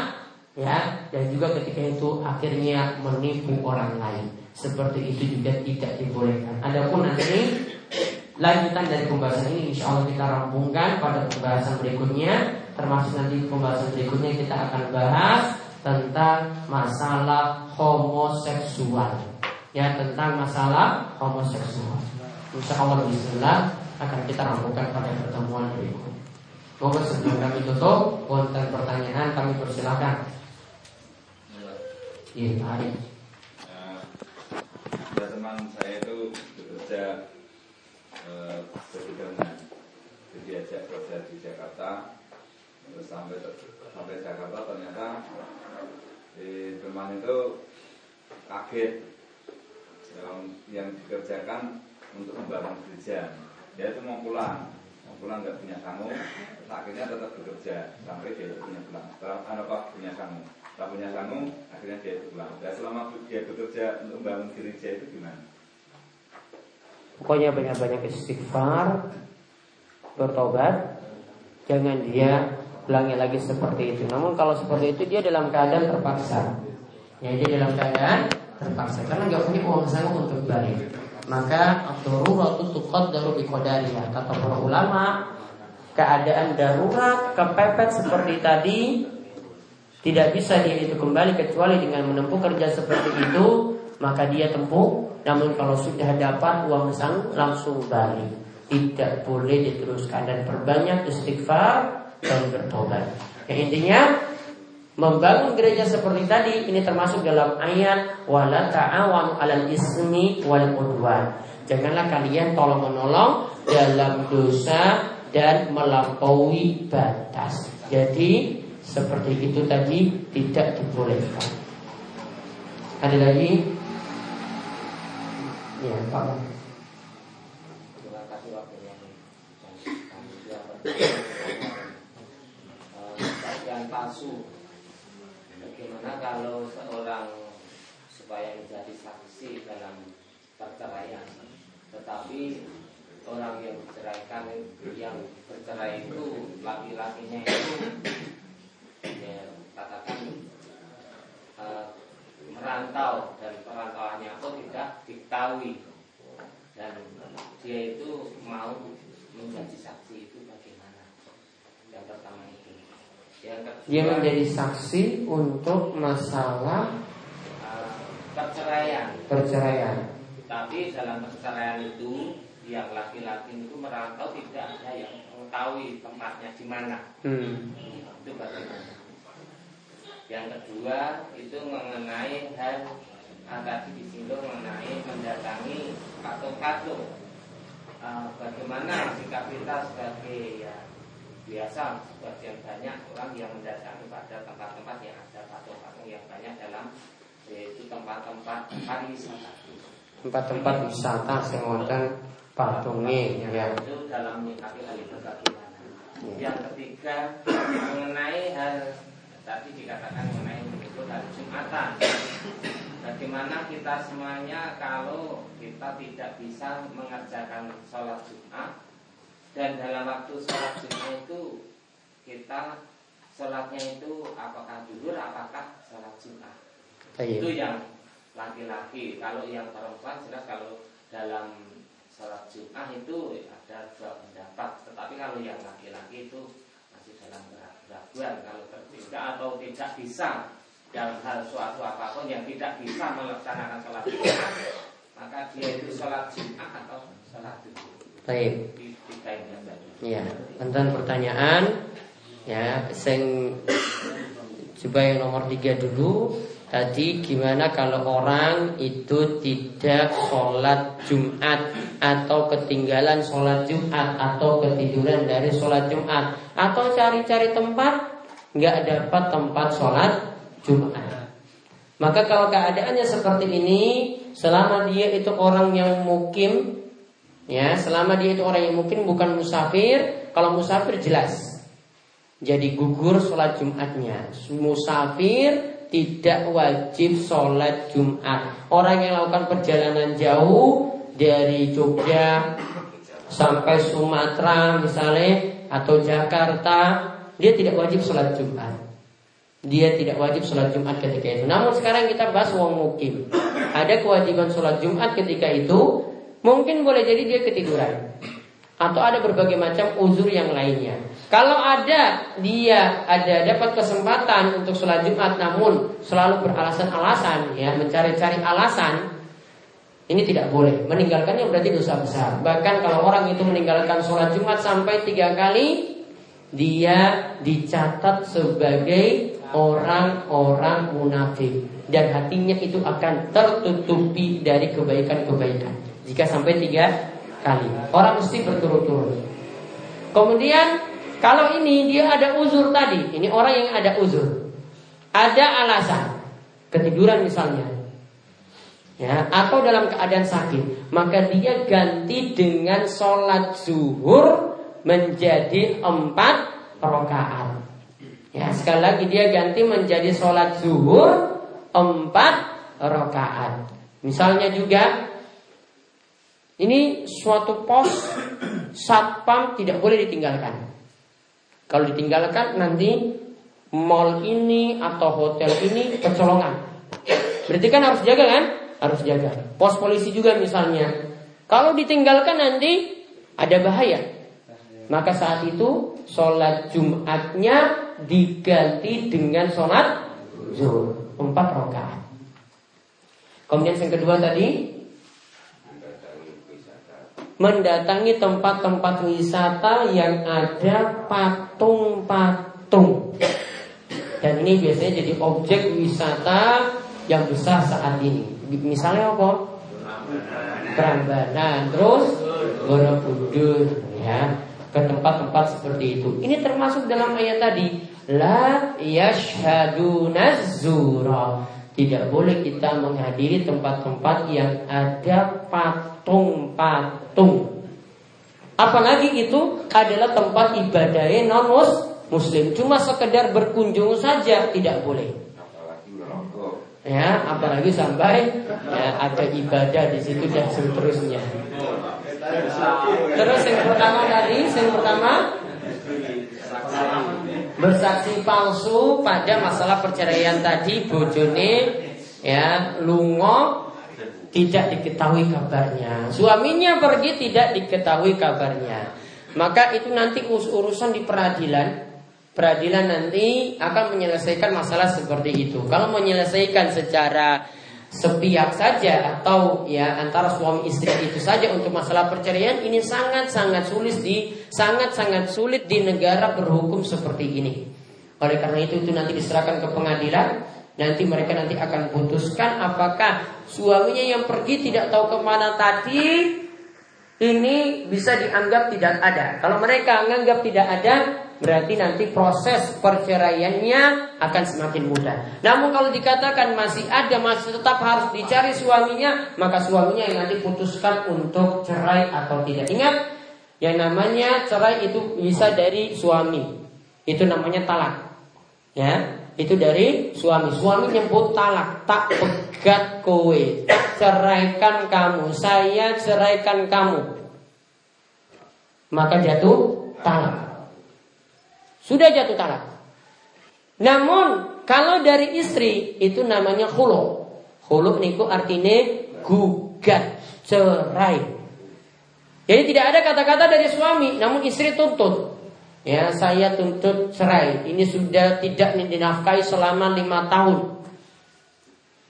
ya. Dan juga ketika itu akhirnya menipu orang lain. Seperti itu juga tidak dibolehkan. Adapun nanti lanjutan dari pembahasan ini insya Allah kita rampungkan pada pembahasan berikutnya. Termasuk nanti pembahasan berikutnya kita akan bahas tentang masalah homoseksual. Ya tentang masalah homoseksual. Insya Allah Bismillah akan kita rampungkan pada pertemuan berikut Moga sebelum kami tutup Konten pertanyaan kami persilahkan Iya, Pak Ya, teman saya itu bekerja berbarengan jadi diajak kerja di Jakarta terus sampai sampai Jakarta ternyata di teman itu kaget yang, yang dikerjakan untuk membangun gereja. Dia itu mau pulang pulang nggak punya kamu akhirnya tetap bekerja. Sampai dia punya pulang. Setelah apa punya kamu setelah punya kamu akhirnya dia pulang. Dan selama dia bekerja untuk membangun gereja itu gimana? Pokoknya banyak-banyak istighfar, bertobat, jangan dia ulangi lagi seperti itu. Namun kalau seperti itu dia dalam keadaan terpaksa. Ya dia dalam keadaan terpaksa. Karena nggak punya uang sanggup untuk balik. Maka waktu tuqaddaru biqadariha. Kata para ulama, keadaan darurat kepepet seperti tadi tidak bisa dia itu kembali kecuali dengan menempuh kerja seperti itu maka dia tempuh namun kalau sudah dapat uang sang langsung balik. Tidak boleh diteruskan dan perbanyak istighfar dan bertobat. Ya, intinya membangun gereja seperti tadi ini termasuk dalam ayat wala ta'awanu 'alal ismi wal udwan. Janganlah kalian tolong menolong dalam dosa dan melampaui batas. Jadi seperti itu tadi tidak dibolehkan. Ada lagi? Ya, Pak. Terima kasih waktunya. Bagian palsu. Bagaimana kalau seorang supaya menjadi saksi dalam perceraian, tetapi orang yang berceraikan yang bercerai itu laki-lakinya itu ya katakan uh, merantau dan perantauannya pun tidak diketahui. Dan dia itu mau menjadi saksi itu bagaimana? Yang pertama kedua, dia menjadi saksi untuk masalah perceraian perceraian tapi dalam perceraian itu yang laki-laki itu merantau tidak ada yang mengetahui tempatnya di mana hmm. itu bagaimana yang kedua itu mengenai hal tadi disinggung mengenai mendatangi patung-patung. Uh, bagaimana sikap kita sebagai ya biasa sebagian banyak orang yang mendatangi pada tempat-tempat yang ada patung-patung yang banyak dalam yaitu tempat-tempat pariwisata. Tempat-tempat wisata yang wonten patungnya ya. Itu dalam menyikapi hal itu bagaimana? Ya. Yang ketiga mengenai hal tadi dikatakan mengenai itu hari Jumatan. Bagaimana kita semuanya kalau kita tidak bisa mengerjakan sholat Jumat dan dalam waktu sholat Jumat itu kita sholatnya itu apakah dulu apakah sholat Jumat? Ayo. Itu yang laki-laki. Kalau yang perempuan jelas kalau dalam sholat Jumat itu ada dua pendapat. Tetapi kalau yang laki-laki itu masih dalam keraguan kalau berbeda atau tidak bisa dalam hal suatu apa pun yang tidak bisa melaksanakan sholat Jumat maka dia itu sholat Jumat atau sholat. Baik. Iya, tentang pertanyaan ya, sing coba yang nomor tiga dulu. Tadi gimana kalau orang itu tidak sholat Jumat Atau ketinggalan sholat Jumat Atau ketiduran dari sholat Jumat? Atau cari-cari tempat nggak dapat tempat sholat Jumat. Maka kalau keadaannya seperti ini Selama dia itu orang yang mukim Ya, selama dia itu orang yang mungkin bukan musafir Kalau musafir jelas Jadi gugur sholat Jumatnya Musafir tidak wajib sholat Jumat. Orang yang melakukan perjalanan jauh dari Jogja sampai Sumatera misalnya atau Jakarta, dia tidak wajib sholat Jumat. Dia tidak wajib sholat Jumat ketika itu. Namun sekarang kita bahas wong mukim. Ada kewajiban sholat Jumat ketika itu, mungkin boleh jadi dia ketiduran atau ada berbagai macam uzur yang lainnya. Kalau ada dia ada dapat kesempatan untuk sholat Jumat namun selalu beralasan-alasan ya mencari-cari alasan ini tidak boleh meninggalkannya berarti dosa besar. Bahkan kalau orang itu meninggalkan sholat Jumat sampai tiga kali dia dicatat sebagai orang-orang munafik dan hatinya itu akan tertutupi dari kebaikan-kebaikan jika sampai tiga kali. Orang mesti berturut-turut. Kemudian kalau ini dia ada uzur tadi, ini orang yang ada uzur. Ada alasan ketiduran misalnya. Ya, atau dalam keadaan sakit, maka dia ganti dengan sholat zuhur menjadi empat rakaat. Ya, sekali lagi dia ganti menjadi sholat zuhur empat rakaat. Misalnya juga ini suatu pos satpam tidak boleh ditinggalkan. Kalau ditinggalkan nanti mall ini atau hotel ini kecolongan. Berarti kan harus jaga kan? Harus jaga. Pos polisi juga misalnya. Kalau ditinggalkan nanti ada bahaya. Maka saat itu sholat Jumatnya diganti dengan sholat zuhur empat rakaat. Kemudian yang kedua tadi mendatangi tempat-tempat wisata yang ada patung-patung. Dan ini biasanya jadi objek wisata yang besar saat ini. Misalnya apa? Prambanan, terus Borobudur, ya ke tempat-tempat seperti itu. Ini termasuk dalam ayat tadi, La yashhaduna zura. Tidak boleh kita menghadiri tempat-tempat yang ada patung-patung. Apalagi itu adalah tempat ibadahnya non muslim. Cuma sekedar berkunjung saja tidak boleh. Ya, apalagi sampai ya, ada ibadah di situ dan seterusnya. Terus yang pertama tadi, yang pertama bersaksi palsu pada masalah perceraian tadi bojone ya lungo tidak diketahui kabarnya. Suaminya pergi tidak diketahui kabarnya. Maka itu nanti urusan di peradilan. Peradilan nanti akan menyelesaikan masalah seperti itu. Kalau menyelesaikan secara sepihak saja atau ya antara suami istri itu saja untuk masalah perceraian ini sangat sangat sulit di sangat sangat sulit di negara berhukum seperti ini. Oleh karena itu itu nanti diserahkan ke pengadilan, nanti mereka nanti akan putuskan apakah suaminya yang pergi tidak tahu ke mana tadi ini bisa dianggap tidak ada. Kalau mereka menganggap tidak ada, berarti nanti proses perceraiannya akan semakin mudah. Namun kalau dikatakan masih ada, masih tetap harus dicari suaminya, maka suaminya yang nanti putuskan untuk cerai atau tidak. Ingat, yang namanya cerai itu bisa dari suami. Itu namanya talak. Ya, itu dari suami. Suami nyebut talak, tak pegat kowe, tak ceraikan kamu, saya ceraikan kamu. Maka jatuh talak. Sudah jatuh talak. Namun kalau dari istri itu namanya khulu. Khulu niku artinya gugat, cerai. Jadi tidak ada kata-kata dari suami, namun istri tuntut. Ya, saya tuntut cerai. Ini sudah tidak dinafkahi selama lima tahun.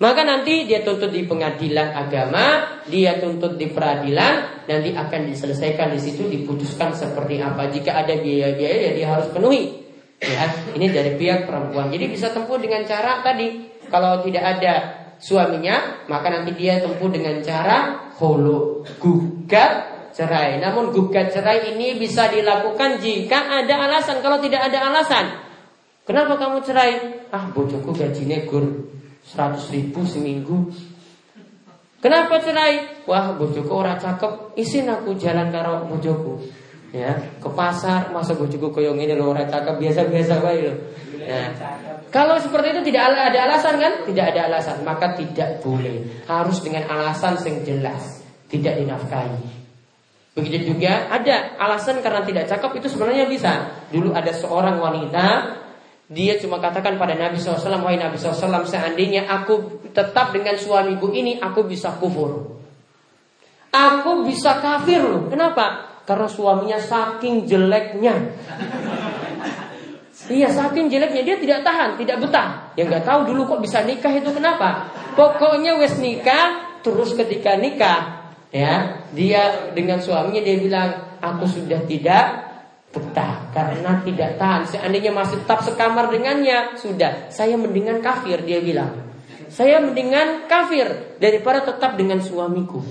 Maka nanti dia tuntut di pengadilan agama, dia tuntut di peradilan, nanti akan diselesaikan di situ diputuskan seperti apa. Jika ada biaya-biaya ya dia harus penuhi. Ya, ini dari pihak perempuan. Jadi bisa tempuh dengan cara tadi. Kalau tidak ada suaminya, maka nanti dia tempuh dengan cara holo gugat cerai. Namun gugat cerai ini bisa dilakukan jika ada alasan. Kalau tidak ada alasan, kenapa kamu cerai? Ah, bojoku gajinya gur 100 ribu seminggu. Kenapa cerai? Wah bojoku orang cakep. Isin aku jalan karo bojoku. Ya ke pasar masa bojoku koyong ini loh orang cakep biasa-biasa baik loh ya. kalau seperti itu tidak ada alasan kan? Tidak ada alasan maka tidak boleh. Harus dengan alasan yang jelas tidak dinafkahi. Begitu juga ada alasan karena tidak cakep itu sebenarnya bisa. Dulu ada seorang wanita dia cuma katakan pada Nabi SAW, Wahai Nabi SAW, seandainya aku tetap dengan suamiku ini, aku bisa kufur. Aku bisa kafir loh. Kenapa? Karena suaminya saking jeleknya. Iya saking jeleknya dia tidak tahan, tidak betah. Ya nggak tahu dulu kok bisa nikah itu kenapa? Pokoknya wes nikah, terus ketika nikah, ya dia dengan suaminya dia bilang, aku sudah tidak betah karena tidak tahan. Seandainya masih tetap sekamar dengannya, sudah. Saya mendingan kafir, dia bilang. Saya mendingan kafir daripada tetap dengan suamiku.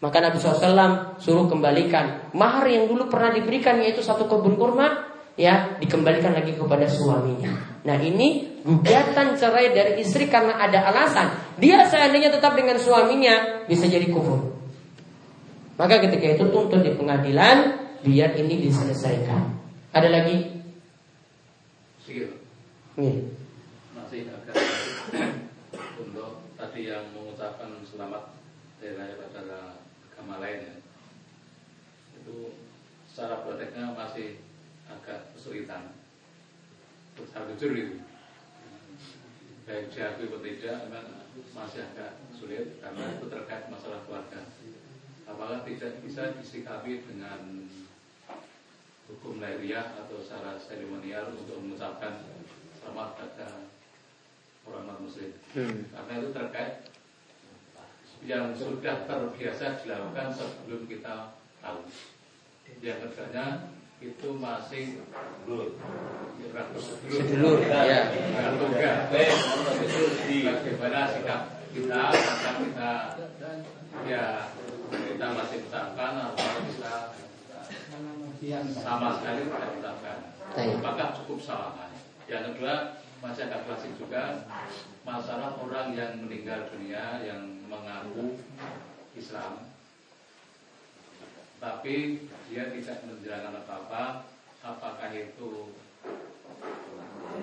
Maka Nabi SAW suruh kembalikan mahar yang dulu pernah diberikan yaitu satu kebun kurma, ya dikembalikan lagi kepada suaminya. Nah ini gugatan cerai dari istri karena ada alasan. Dia seandainya tetap dengan suaminya bisa jadi kufur. Maka ketika itu tuntut di pengadilan biar ini diselesaikan. Ada lagi? Ini. Masih agak untuk tadi yang mengucapkan selamat dari pada agama lain ya. Itu secara prakteknya masih agak kesulitan. Harus jujur itu. Baik diakui atau tidak, memang masih agak sulit karena itu terkait masalah keluarga. Apakah tidak bisa disikapi dengan hukum lahiriah atau secara seremonial untuk mengucapkan selamat pada orang non muslim. Hmm. karena itu terkait yang sudah terbiasa dilakukan sebelum kita tahu. Yang keduanya itu masih sedulur. Ya bagaimana sikap kita apakah kita ya kita masih ucapkan atau kita sama sekali tidak dilakukan. Apakah cukup salaman? Yang kedua masih agak klasik juga masalah orang yang meninggal dunia yang mengaku Islam tapi dia tidak menjalankan apa-apa. Apakah itu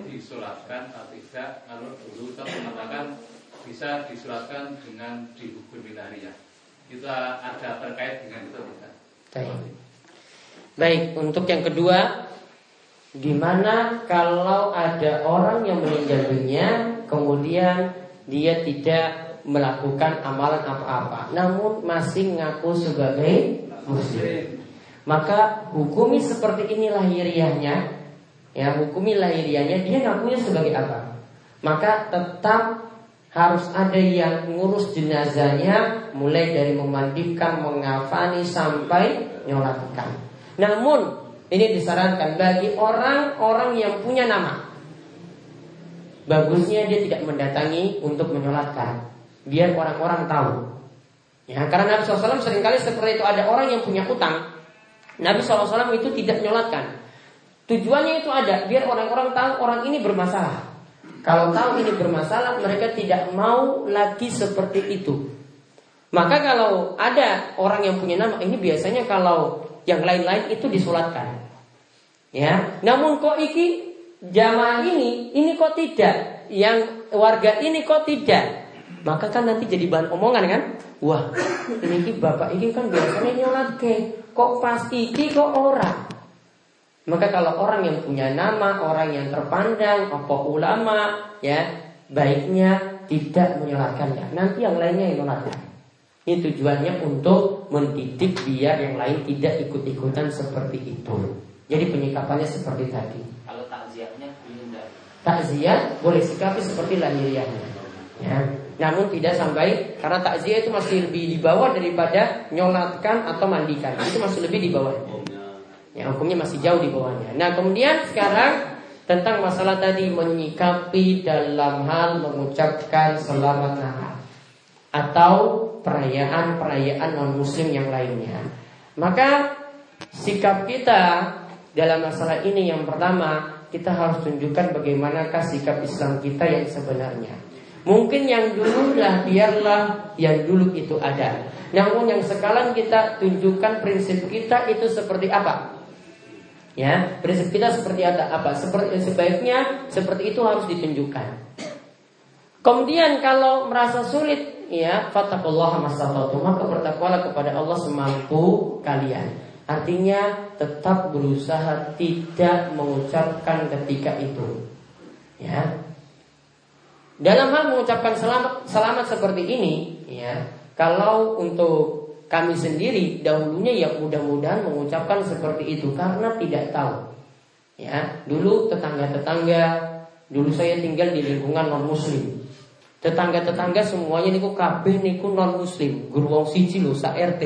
disolatkan atau tidak? Kalau dulu kita mengatakan bisa disolatkan dengan dihukum binariah kita ada terkait dengan itu tidak Baik. Untuk yang kedua Gimana kalau ada orang yang meninggal dunia Kemudian dia tidak melakukan amalan apa-apa Namun masih ngaku sebagai muslim Maka hukumi seperti ini lahiriahnya Ya hukumi lahiriahnya dia ngakunya sebagai apa Maka tetap harus ada yang ngurus jenazahnya Mulai dari memandikan, mengafani sampai nyolatkan Namun ini disarankan bagi orang-orang yang punya nama. Bagusnya dia tidak mendatangi untuk menyolatkan. Biar orang-orang tahu. Ya, karena Nabi SAW sering kali seperti itu ada orang yang punya utang. Nabi SAW itu tidak menyolatkan. Tujuannya itu ada biar orang-orang tahu orang ini bermasalah. Kalau tahu ini bermasalah, mereka tidak mau lagi seperti itu. Maka kalau ada orang yang punya nama, ini biasanya kalau yang lain-lain itu disolatkan. Ya, namun kok iki jamaah ini, ini kok tidak, yang warga ini kok tidak, maka kan nanti jadi bahan omongan kan? Wah, ini bapak ini kan biasanya nyolat ke, kok pasti iki kok ora. Maka kalau orang yang punya nama, orang yang terpandang, apa ulama, ya baiknya tidak menyolatkannya. Nanti yang lainnya yang nyolatkan. Ini tujuannya untuk mendidik biar yang lain tidak ikut-ikutan seperti itu. Jadi penyikapannya seperti tadi. Kalau takziahnya tidak. Takziah boleh sikapi seperti lahiriahnya. Ya. Namun tidak sampai karena takziah itu masih lebih di bawah daripada nyolatkan atau mandikan. Itu masih lebih di bawah. Ya, hukumnya masih jauh di bawahnya. Nah, kemudian sekarang tentang masalah tadi menyikapi dalam hal mengucapkan selamat Natal atau perayaan-perayaan non muslim yang lainnya. Maka sikap kita dalam masalah ini yang pertama kita harus tunjukkan bagaimanakah sikap Islam kita yang sebenarnya. Mungkin yang dulu lah biarlah yang dulu itu ada. Namun yang sekarang kita tunjukkan prinsip kita itu seperti apa? Ya, prinsip kita seperti apa? Apa? Seperti sebaiknya seperti itu harus ditunjukkan. Kemudian kalau merasa sulit, ya, fattaqullaha mastata'tum, maka bertakwalah kepada Allah semampu kalian. Artinya tetap berusaha tidak mengucapkan ketika itu. Ya. Dalam hal mengucapkan selamat selamat seperti ini, ya. Kalau untuk kami sendiri dahulunya ya mudah-mudahan mengucapkan seperti itu karena tidak tahu. Ya, dulu tetangga-tetangga, dulu saya tinggal di lingkungan non muslim. Tetangga-tetangga semuanya niku kabeh niku non muslim, guru wong siji lho sa RT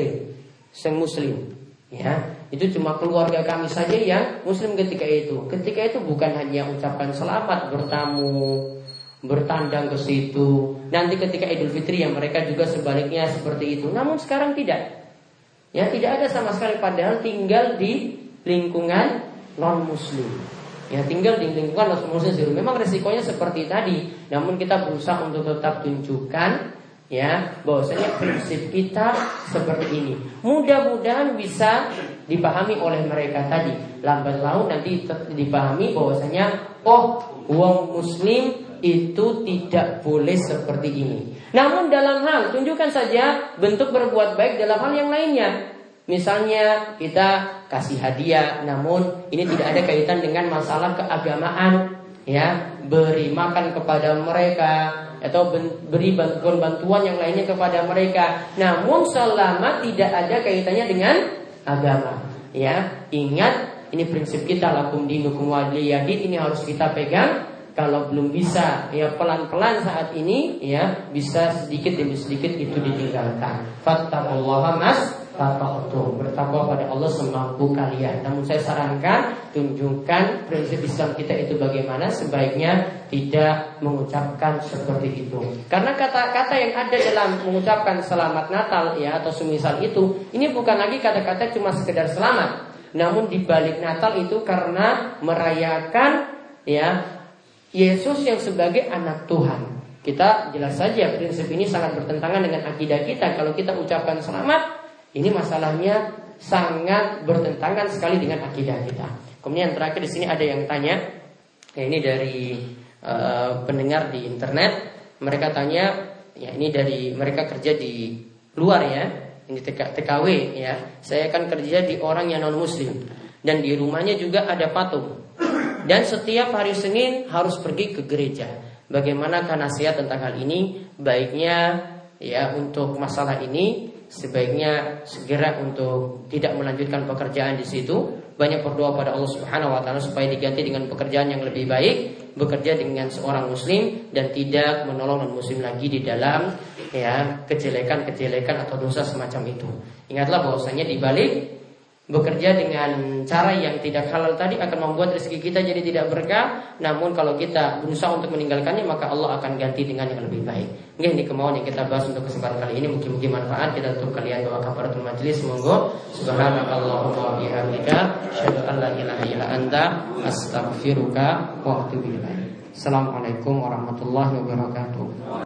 sing muslim. Ya, itu cuma keluarga kami saja yang muslim ketika itu. Ketika itu bukan hanya ucapan selamat bertamu, bertandang ke situ. Nanti ketika Idul Fitri yang mereka juga sebaliknya seperti itu. Namun sekarang tidak. Ya, tidak ada sama sekali padahal tinggal di lingkungan non muslim. Ya, tinggal di lingkungan non muslim. Memang resikonya seperti tadi. Namun kita berusaha untuk tetap tunjukkan ya bahwasanya prinsip kita seperti ini. Mudah-mudahan bisa dipahami oleh mereka tadi. Lambat laun nanti dipahami bahwasanya oh wong muslim itu tidak boleh seperti ini. Namun dalam hal tunjukkan saja bentuk berbuat baik dalam hal yang lainnya. Misalnya kita kasih hadiah, namun ini tidak ada kaitan dengan masalah keagamaan, ya beri makan kepada mereka, atau beri bantuan-bantuan yang lainnya kepada mereka. Namun selama tidak ada kaitannya dengan agama. Ya, ingat ini prinsip kita lakum dinukum waliyadin ini harus kita pegang. Kalau belum bisa ya pelan-pelan saat ini ya bisa sedikit demi sedikit itu ditinggalkan. Fattaqullaha mas Tata'utum Bertakwa pada Allah semampu kalian Namun saya sarankan Tunjukkan prinsip Islam kita itu bagaimana Sebaiknya tidak mengucapkan seperti itu Karena kata-kata yang ada dalam mengucapkan selamat Natal ya Atau semisal itu Ini bukan lagi kata-kata cuma sekedar selamat Namun di balik Natal itu karena merayakan ya Yesus yang sebagai anak Tuhan. Kita jelas saja prinsip ini sangat bertentangan dengan akidah kita. Kalau kita ucapkan selamat, ini masalahnya sangat bertentangan sekali dengan akidah kita. Kemudian terakhir di sini ada yang tanya, ya ini dari uh, pendengar di internet. Mereka tanya, ya ini dari mereka kerja di luar ya, ini TK, TKW ya. Saya kan kerja di orang yang non Muslim dan di rumahnya juga ada patung. Dan setiap hari Senin harus pergi ke gereja. Bagaimana nasihat tentang hal ini? Baiknya ya untuk masalah ini sebaiknya segera untuk tidak melanjutkan pekerjaan di situ. Banyak berdoa pada Allah Subhanahu wa taala supaya diganti dengan pekerjaan yang lebih baik, bekerja dengan seorang muslim dan tidak menolong non muslim lagi di dalam ya kejelekan-kejelekan atau dosa semacam itu. Ingatlah bahwasanya di balik bekerja dengan cara yang tidak halal tadi akan membuat rezeki kita jadi tidak berkah. Namun kalau kita berusaha untuk meninggalkannya maka Allah akan ganti dengan yang lebih baik. Mungkin ini kemauan yang kita bahas untuk kesempatan kali ini mungkin-mungkin manfaat kita tutup kalian doa kafaratul majelis semoga subhanakallahumma wa bihamdika asyhadu la ilaha illa anta astaghfiruka wa atubu. Assalamualaikum warahmatullahi wabarakatuh.